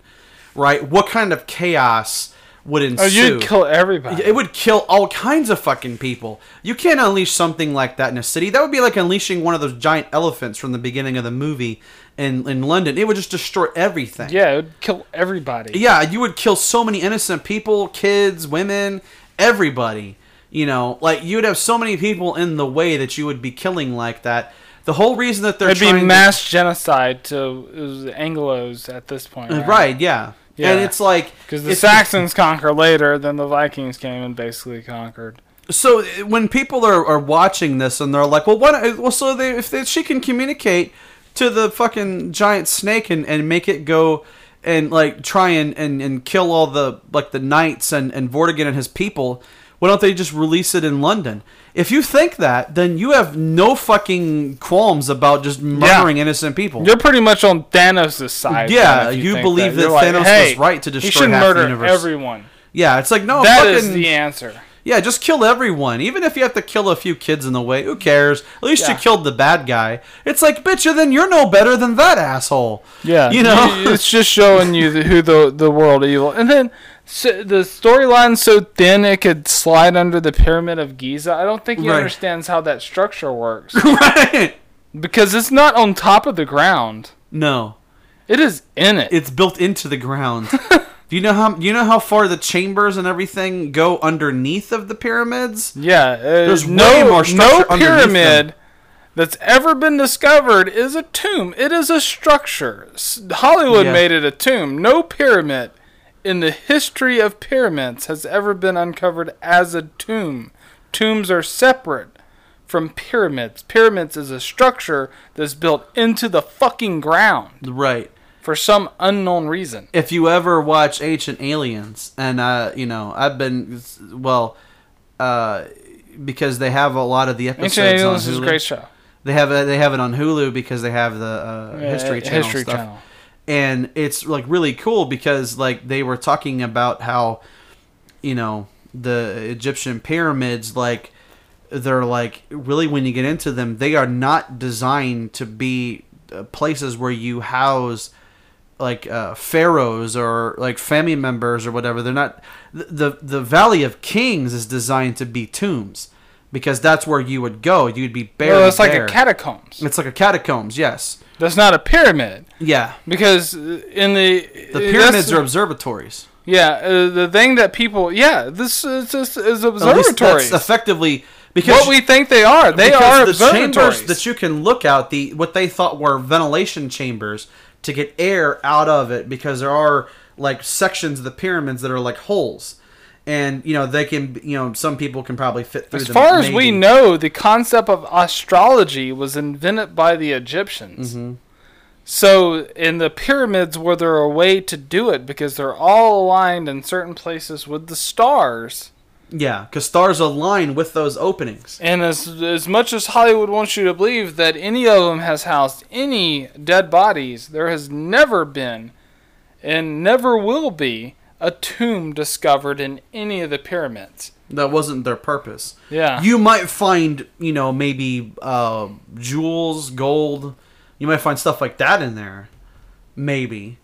right? What kind of chaos would ensue? Oh, you'd kill everybody. It would kill all kinds of fucking people. You can't unleash something like that in a city. That would be like unleashing one of those giant elephants from the beginning of the movie in in London. It would just destroy everything. yeah, it would kill everybody. Yeah, you would kill so many innocent people, kids, women, everybody. You know, like you'd have so many people in the way that you would be killing like that. The whole reason that they're It'd be trying to- mass genocide to the Anglos at this point. Uh, right, yeah. Yeah. And it's like Because the Saxons conquer later, then the Vikings came and basically conquered. so uh, when people are, are watching this and they're like, well, what? Well, so they, if they, she can communicate to the fucking giant snake and, and make it go and like try and, and, and kill all the like the knights and and Vortigern and his people, why don't they just release it in London? If you think that, then you have no fucking qualms about just murdering innocent people. You're pretty much on Thanos' side. Yeah, if you believe that You're like, Thanos was right to destroy half the murder universe. everyone. yeah, it's like no, That fucking, is the answer. Yeah, just kill everyone. Even if you have to kill a few kids in the way, who cares? At least you killed the bad guy. It's like, bitch, then you're no better than that asshole. Yeah, You know? it's just showing you the, who the the world evil, and then so the storyline's so thin it could slide under the pyramid of Giza. I don't think he Right. understands how that structure works right? because it's not on top of the ground; No, it is in it. it's built into the ground. do you know how? Do you know how far the chambers and everything go underneath of the pyramids? yeah, uh, There's no way more no pyramid that's ever been discovered is a tomb. It is a structure. Hollywood Yeah. made it a tomb. No pyramid in the history of pyramids has ever been uncovered as a tomb. Tombs are separate from pyramids. Pyramids is a structure that's built into the fucking ground Right. for some unknown reason. If you ever watch Ancient Aliens, and uh, you know, I've been well, uh, because they have a lot of the episodes Ancient Aliens on is a great show. They have a, they have it on Hulu because they have the uh, Yeah, History Channel History stuff. Channel. And it's like really cool because like they were talking about how you know the Egyptian pyramids like they're like really when you get into them they are not designed to be uh, places where you house like uh, pharaohs or like family members or whatever. They're not the, the the Valley of Kings is designed to be tombs because that's where you would go. You'd be buried. Well, it's like there. a catacombs. It's like a catacombs. Yes. That's not a pyramid Yeah. because in the The pyramids are observatories. yeah uh, the thing that people yeah this is, this is At least observatories. that's effectively because what we think they are, they are the chambers that you can look out the what they thought were ventilation chambers to get air out of it because there are like sections of the pyramids that are like holes and you know they can you know some people can probably fit through as them far as we know, the concept of astrology was invented by the Egyptians. Mm-hmm. So in the pyramids, were there a way to do it because they're all aligned in certain places with the stars? yeah because stars align with those openings And as as much as Hollywood wants you to believe that any of them has housed any dead bodies, there has never been, and never will be, a tomb discovered in any of the pyramids. that wasn't their purpose Yeah. you might find you know maybe uh, jewels gold you might find stuff like that in there maybe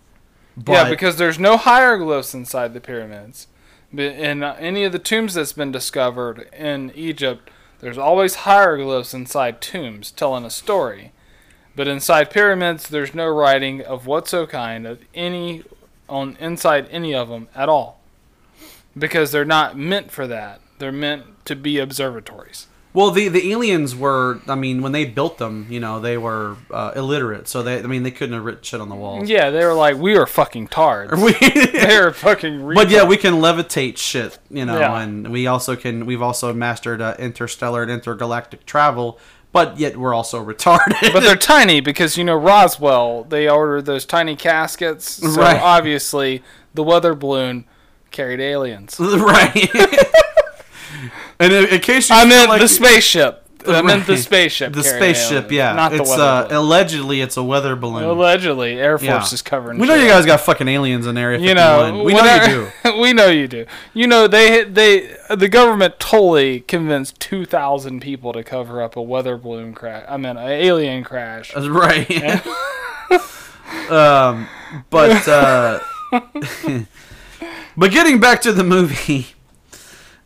but yeah, because there's no hieroglyphs inside the pyramids. In uh, any of the tombs that's been discovered in Egypt, there's always hieroglyphs inside tombs telling a story. But inside pyramids, there's no writing of whatso kind of any on inside any of them at all, because they're not meant for that. They're meant to be observatories. Well, the the aliens were. I mean, when they built them, you know, they were uh, illiterate, so they. I mean, they couldn't have written shit on the walls. Yeah, they were like, we are fucking tards. they are fucking. but yeah, we can levitate shit, you know, Yeah. and we also can. We've also mastered uh, interstellar and intergalactic travel, but yet we're also retarded. but they're tiny because you know Roswell. They ordered those tiny caskets, so Right. obviously the weather balloon carried aliens. right. and in, in case you I meant like- the spaceship. I meant the spaceship. The spaceship, aliens, yeah. not the it's weather uh, allegedly it's a weather balloon. Allegedly, Air Force Yeah. is covering. we know shit you guys got fucking aliens in Area 51. You know, we know you do. we know you do. You know, they they the government totally convinced two thousand people to cover up a weather balloon crash. I mean, an alien crash. That's right. um, but uh, but getting back to the movie,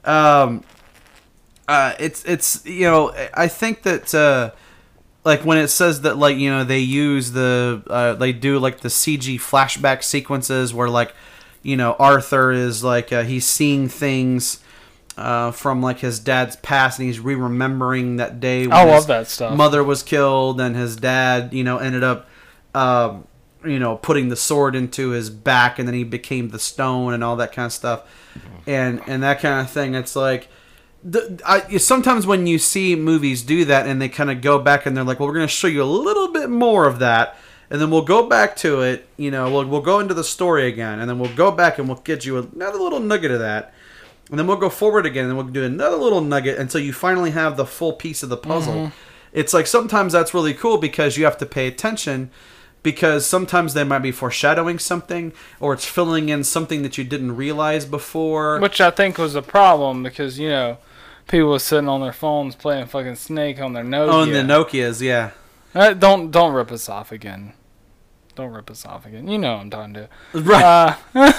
um, uh, it's it's you know I think that uh, like when it says that like you know they use the uh, they do like the CG flashback sequences where like you know Arthur is like uh, he's seeing things. Uh, from like his dad's past, and he's re-remembering that day. When I love his that stuff. Mother was killed, and his dad, you know, ended up, um, you know, putting the sword into his back, and then he became the stone, and all that kind of stuff, and and that kind of thing. It's like, the, I, sometimes when you see movies do that, and they kind of go back, and they're like, well, we're going to show you a little bit more of that. And then we'll go back to it, you know, we'll, we'll go into the story again, and then we'll go back and we'll get you another little nugget of that and then we'll go forward again and we'll do another little nugget until you finally have the full piece of the puzzle Mm-hmm. it's like sometimes that's really cool because you have to pay attention because sometimes they might be foreshadowing something or it's filling in something that you didn't realize before Which I think was a problem because you know people were sitting on their phones playing fucking Snake on their Nokia. oh and the nokias yeah Uh, don't don't rip us off again. Don't rip us off again. You know what I'm talking to. right Uh,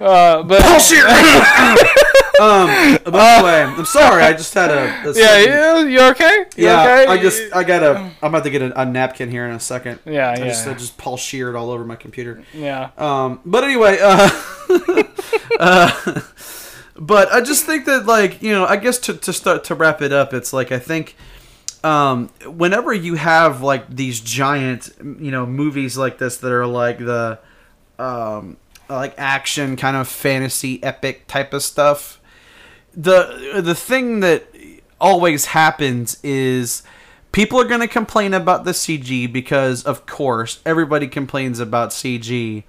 uh, but um but anyway i'm sorry i just had a, a yeah, yeah, you okay? You yeah okay? i just i gotta i'm about to get a, a napkin here in a second yeah, i yeah, just, I just paul sheared all over my computer yeah. Um, but anyway, uh, uh, but I just think that like you know, I guess to to start to wrap it up, it's like I think um, whenever you have like these giant you know movies like this that are like the um, like action kind of fantasy epic type of stuff, the the thing that always happens is people are going to complain about the CG because of course everybody complains about CG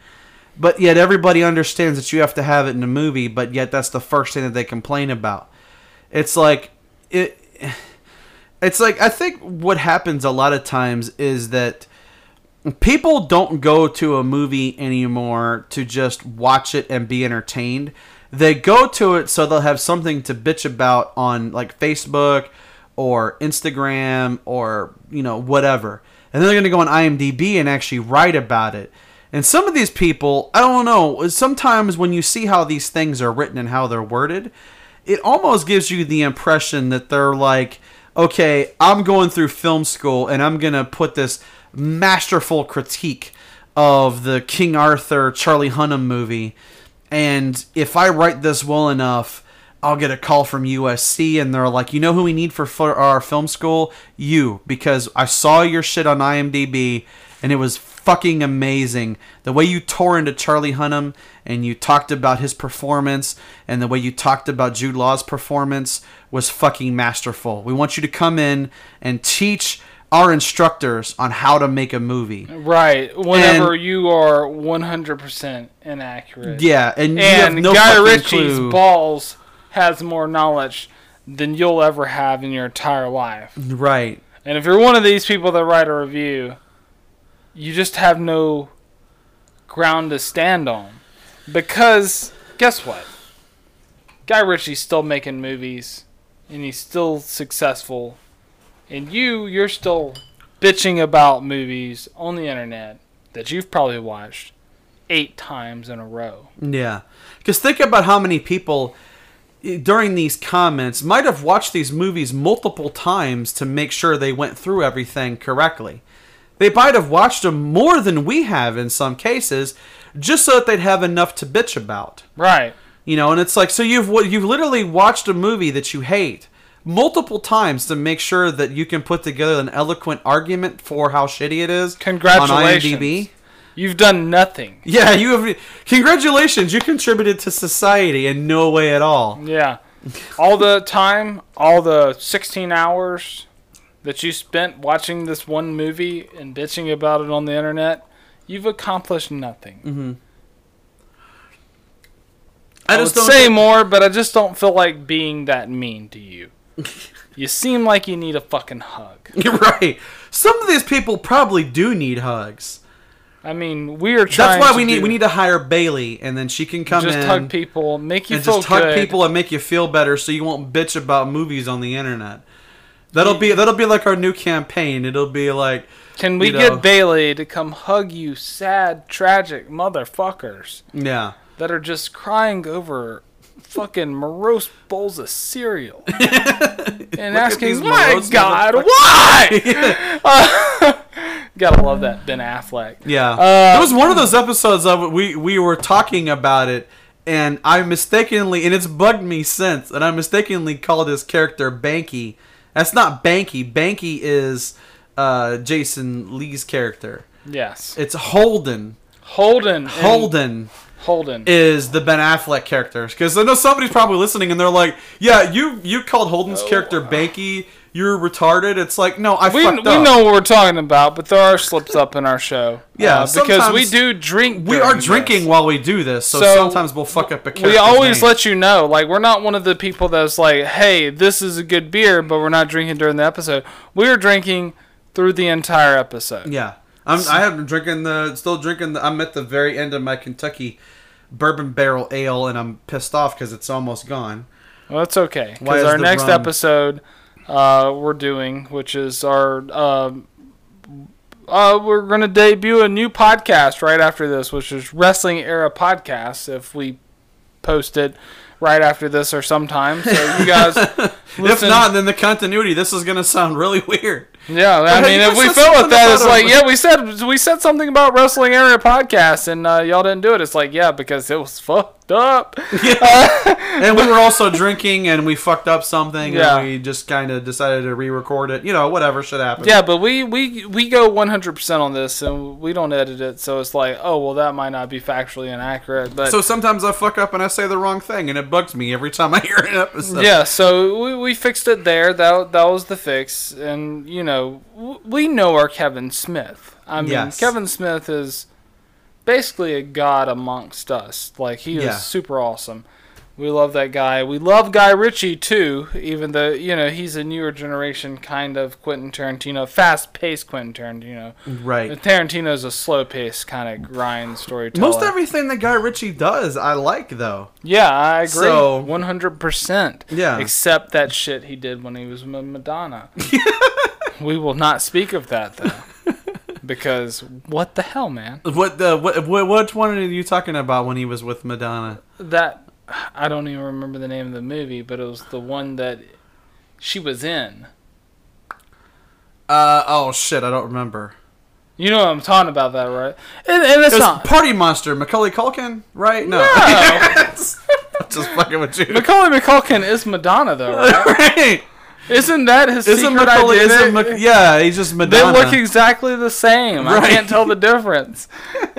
but yet everybody understands that you have to have it in a movie but yet that's the first thing that they complain about. It's like it it's like i think what happens a lot of times is that people don't go to a movie anymore to just watch it and be entertained. They go to it so they'll have something to bitch about on like facebook or instagram or you know whatever. And then they're going to go on IMDb and actually write about it. And some of these people, I don't know, sometimes when you see how these things are written and how they're worded, it almost gives you the impression that they're like, okay, I'm going through film school and I'm going to put this masterful critique of the King Arthur Charlie Hunnam movie. And if I write this well enough, I'll get a call from USC and they're like, you know who we need for, for our film school? You, because I saw your shit on IMDb and it was fucking amazing. The way you tore into Charlie Hunnam and you talked about his performance and the way you talked about Jude Law's performance was fucking masterful. We want you to come in and teach our instructors on how to make a movie. Right. Whenever And- you are 100% inaccurate. Yeah, and, And no Guy Ritchie's clue. balls has more knowledge than you'll ever have in your entire life. Right. And if you're one of these people that write a review, you just have no ground to stand on. Because guess what? Guy Ritchie's still making movies and he's still successful. And you, you're still bitching about movies on the internet that you've probably watched eight times in a row. Yeah. Because think about how many people eh, during these comments might have watched these movies multiple times to make sure they went through everything correctly. They might have watched them more than we have in some cases, just so that they'd have enough to bitch about. Right. You know, and it's like so you've you've literally watched a movie that you hate multiple times to make sure that you can put together an eloquent argument for how shitty it is Congratulations. on IMDb. You've done nothing. Yeah, you have. Congratulations, you contributed to society in no way at all. Yeah. All the time, all the 16 hours that you spent watching this one movie and bitching about it on the internet, you've accomplished nothing. Mm-hmm. I, I would just don't say more, but I just don't feel like being that mean to you. you seem like you need a fucking hug. You're right. Some of these people probably do need hugs. I mean, we are trying. That's why we need we need to hire Bailey, and then she can come just in hug people, make you and feel just hug good. people and make you feel better, so you won't bitch about movies on the internet. That'll be that'll be like our new campaign. It'll be like Can we you get know. Bailey to come hug you, sad, tragic motherfuckers? yeah. that are just crying over fucking morose bowls of cereal and asking, these "My morose God, motherfuckers." why?" Gotta love that Ben Affleck. Yeah, Uh, it was one of those episodes of we we were talking about it, and I mistakenly and it's bugged me since, and I mistakenly called his character Banky. That's not Banky. Banky is uh, Jason Lee's character. Yes, It's Holden. Holden. and- Holden Holden. is the Ben Affleck character because I know somebody's probably listening and they're like, "Yeah, you you called Holden's character Banky. You're retarded." It's like, no, I we, fucked we up. know what we're talking about, but there are slips up in our show. Yeah, uh, because we do drink. we are drinking this. while we do this, so, So, sometimes we'll fuck up a. We always let you know, like we're not one of the people that's like, "Hey, this is a good beer," but we're not drinking during the episode. We're drinking through the entire episode. Yeah, I'm. I have been drinking the. Still drinking the. I'm at the very end of my Kentucky bourbon barrel ale, and I'm pissed off because it's almost gone. Well, that's okay. Because our next rum- episode uh, we're doing, which is our. Um, uh, we're going to debut a new podcast right after this, which is Wrestling Era Podcast. If we post it right after this or sometime. So you guys. if not, then the continuity. This is gonna sound really weird. Yeah, I mean, if we feel with that, it's like, yeah, we said we said something about wrestling Era podcast, and uh, y'all didn't do it. It's like, yeah, because it was fucked up. yeah, And we were also drinking, and we fucked up something, Yeah. and we just kind of decided to re-record it. You know, whatever should happen. Yeah, but we we we go 100% on this, and we don't edit it, so it's like, oh well, that might not be factually inaccurate, but So sometimes I fuck up and I say the wrong thing, and it bugs me every time I hear an episode. yeah, so we, we fixed it there. That that was the fix, and you know we know our Kevin Smith. I mean, Yes. Kevin Smith is basically a god amongst us. Like he Yeah. is super awesome. We love that guy. We love Guy Ritchie too, even though you know he's a newer generation kind of Quentin Tarantino, fast-paced Quentin Tarantino. Right. Tarantino's a slow-paced kind of grind storyteller. Most everything that Guy Ritchie does, I like though. Yeah, I agree. So- One hundred percent. Yeah. Except that shit he did when he was with Madonna. we will not speak of that though. Because what the hell, man? What the what, what which one are you talking about when he was with Madonna? That I don't even remember the name of the movie, but it was the one that she was in. Uh oh shit, I don't remember. You know what I'm talking about, that right? And, and it's It not. Party Monster, Macaulay Culkin, right? No, No. just fucking with you. Macaulay McCulkin is Madonna, though, right? right? Isn't that his Isn't secret Macaulay? identity? Isn't Mac- yeah, he's just Madonna. They look exactly the same. I can't tell the difference.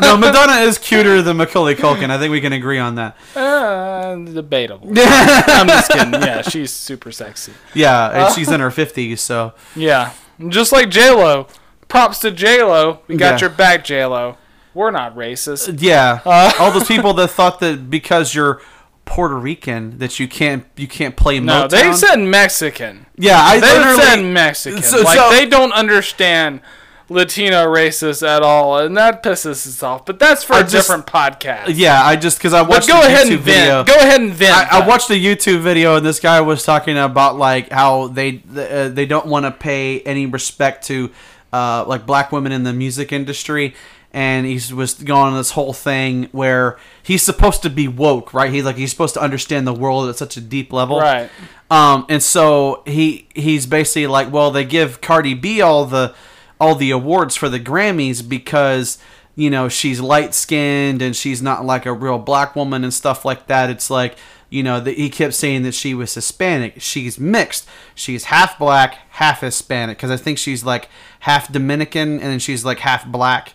no, Madonna is cuter than Macaulay Culkin. I think we can agree on that. Uh, debatable. I'm just kidding. Yeah, she's super sexy. Yeah, and she's in her fifties, so Yeah, just like J Lo. Props to J Lo. We got Yeah. your back, J Lo. We're not racist. yeah. Uh. All those people that thought that because you're Puerto Rican that you can't you can't play No, Motown. they said Mexican. yeah, I They literally said Mexican. So- like so- they don't understand Latino racists at all, and that pisses us off. But that's for I a just- different podcast. yeah, I just because I But watched go the ahead YouTube and video. vent. Go ahead and vent. I, I watched the YouTube video and this guy was talking about like how they uh, they don't want to pay any respect to uh, like black women in the music industry, and he was going on this whole thing where he's supposed to be woke, right? He's like he's supposed to understand the world at such a deep level, Right. Um, and so he he's basically like, well, they give Cardi B all the all the awards for the Grammys because you know she's light skinned and she's not like a real black woman and stuff like that. It's like you know that he kept saying that she was Hispanic. She's mixed. She's half black, half Hispanic because I think she's like half Dominican and then she's like half black.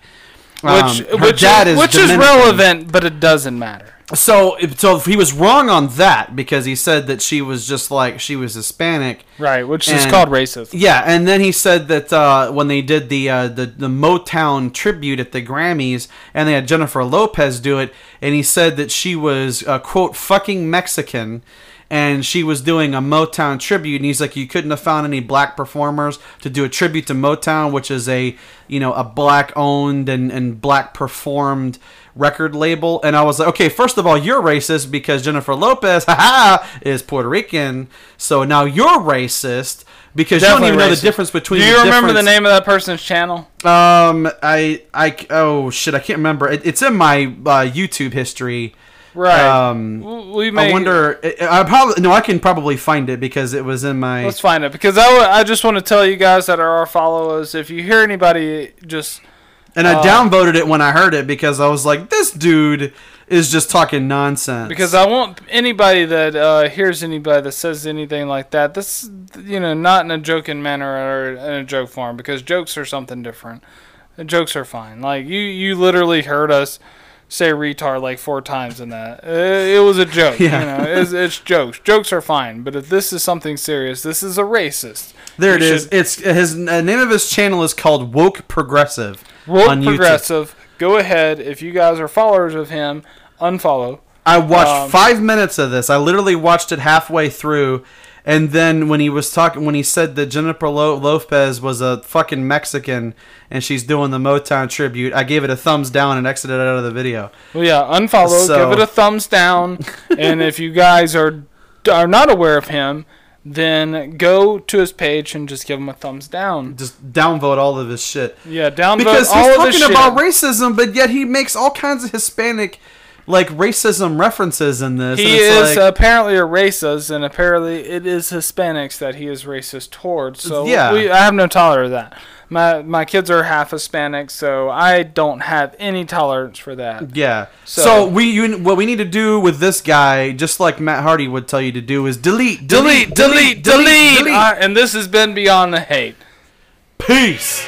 Which Um, which, is, which is relevant, but it doesn't matter. So, so he was wrong on that because he said that she was just like she was Hispanic. Right, which is called racist. Yeah, and then he said that uh, when they did the, uh, the the Motown tribute at the Grammys, and they had Jennifer Lopez do it, and he said that she was uh, quote fucking Mexican, and she was doing a Motown tribute, and he's like, you couldn't have found any black performers to do a tribute to Motown, which is a you know a black owned and and black performed record label and I was like, okay, first of all, you're racist because Jennifer Lopez, haha, is Puerto Rican. So now you're racist because you don't Definitely even know the difference between. Do the you remember the name of that person's channel? Um, I, I, oh shit, I can't remember. It, it's in my uh, YouTube history. Right. Um, we may, I wonder. I, probably no, I can probably find it because it was in my. Let's find it because I, w- I just want to tell you guys that are our followers. If you hear anybody just and I uh, downvoted it when I heard it because I was like, this dude is just talking nonsense. because I want anybody that uh, hears anybody that says anything like that. This you know not in a joking manner or in a joke form because jokes are something different. Jokes are fine. Like you you literally heard us say retard like four times in that. It, it was a joke. Yeah. You know, it's, it's jokes. Jokes are fine, but if this is something serious, this is a racist. there it you is. It's his uh, name of his channel is called Woke Progressive. Woke on YouTube. progressive. Go ahead. If you guys are followers of him, unfollow. I watched Um, five minutes of this. I literally watched it halfway through, and then when he was talking, when he said that Jennifer Lo- Lopez was a fucking Mexican and she's doing the Motown tribute, I gave it a thumbs down and exited out of the video. Well, yeah, unfollow. So- Give it a thumbs down. and if you guys are are not aware of him, then go to his page and just give him a thumbs down. Just downvote all of his shit Yeah, downvote because all he's of his talking about racism, but yet he makes all kinds of Hispanic, like racism references in this. He and it's is like, apparently a racist, and apparently it is Hispanics that he is racist towards. So Yeah. we, I have no tolerance for that. My my kids are half Hispanic, so I don't have any tolerance for that. Yeah. So, So- we you, what we need to do with this guy, just like Matt Hardy would tell you to do, is delete, Delete, delete, delete. Uh, and this has been Beyond the Hate. Peace.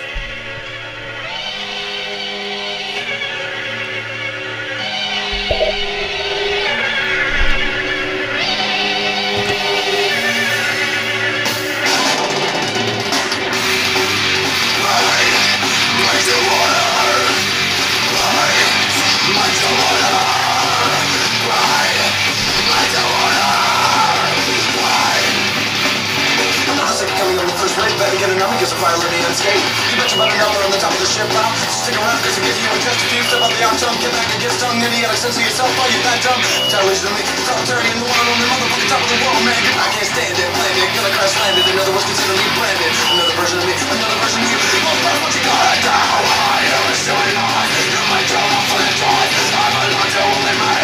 let them know they're on the top of the ship pile. Stick around because it gives you a just a few step on the oxygen. Get back and get stung. Idiotic sense of yourself while you're that dumb. Intelligently, totalitarian, the one on the motherfucking top of the world, man. I can't stand it. Planet, gonna crash land landed. Another one's considered me branded. Another version of me, another version of you. Well, that's what you gotta die. How high, how is doing on? You might jump off on the drive. I'm a lot to only matter.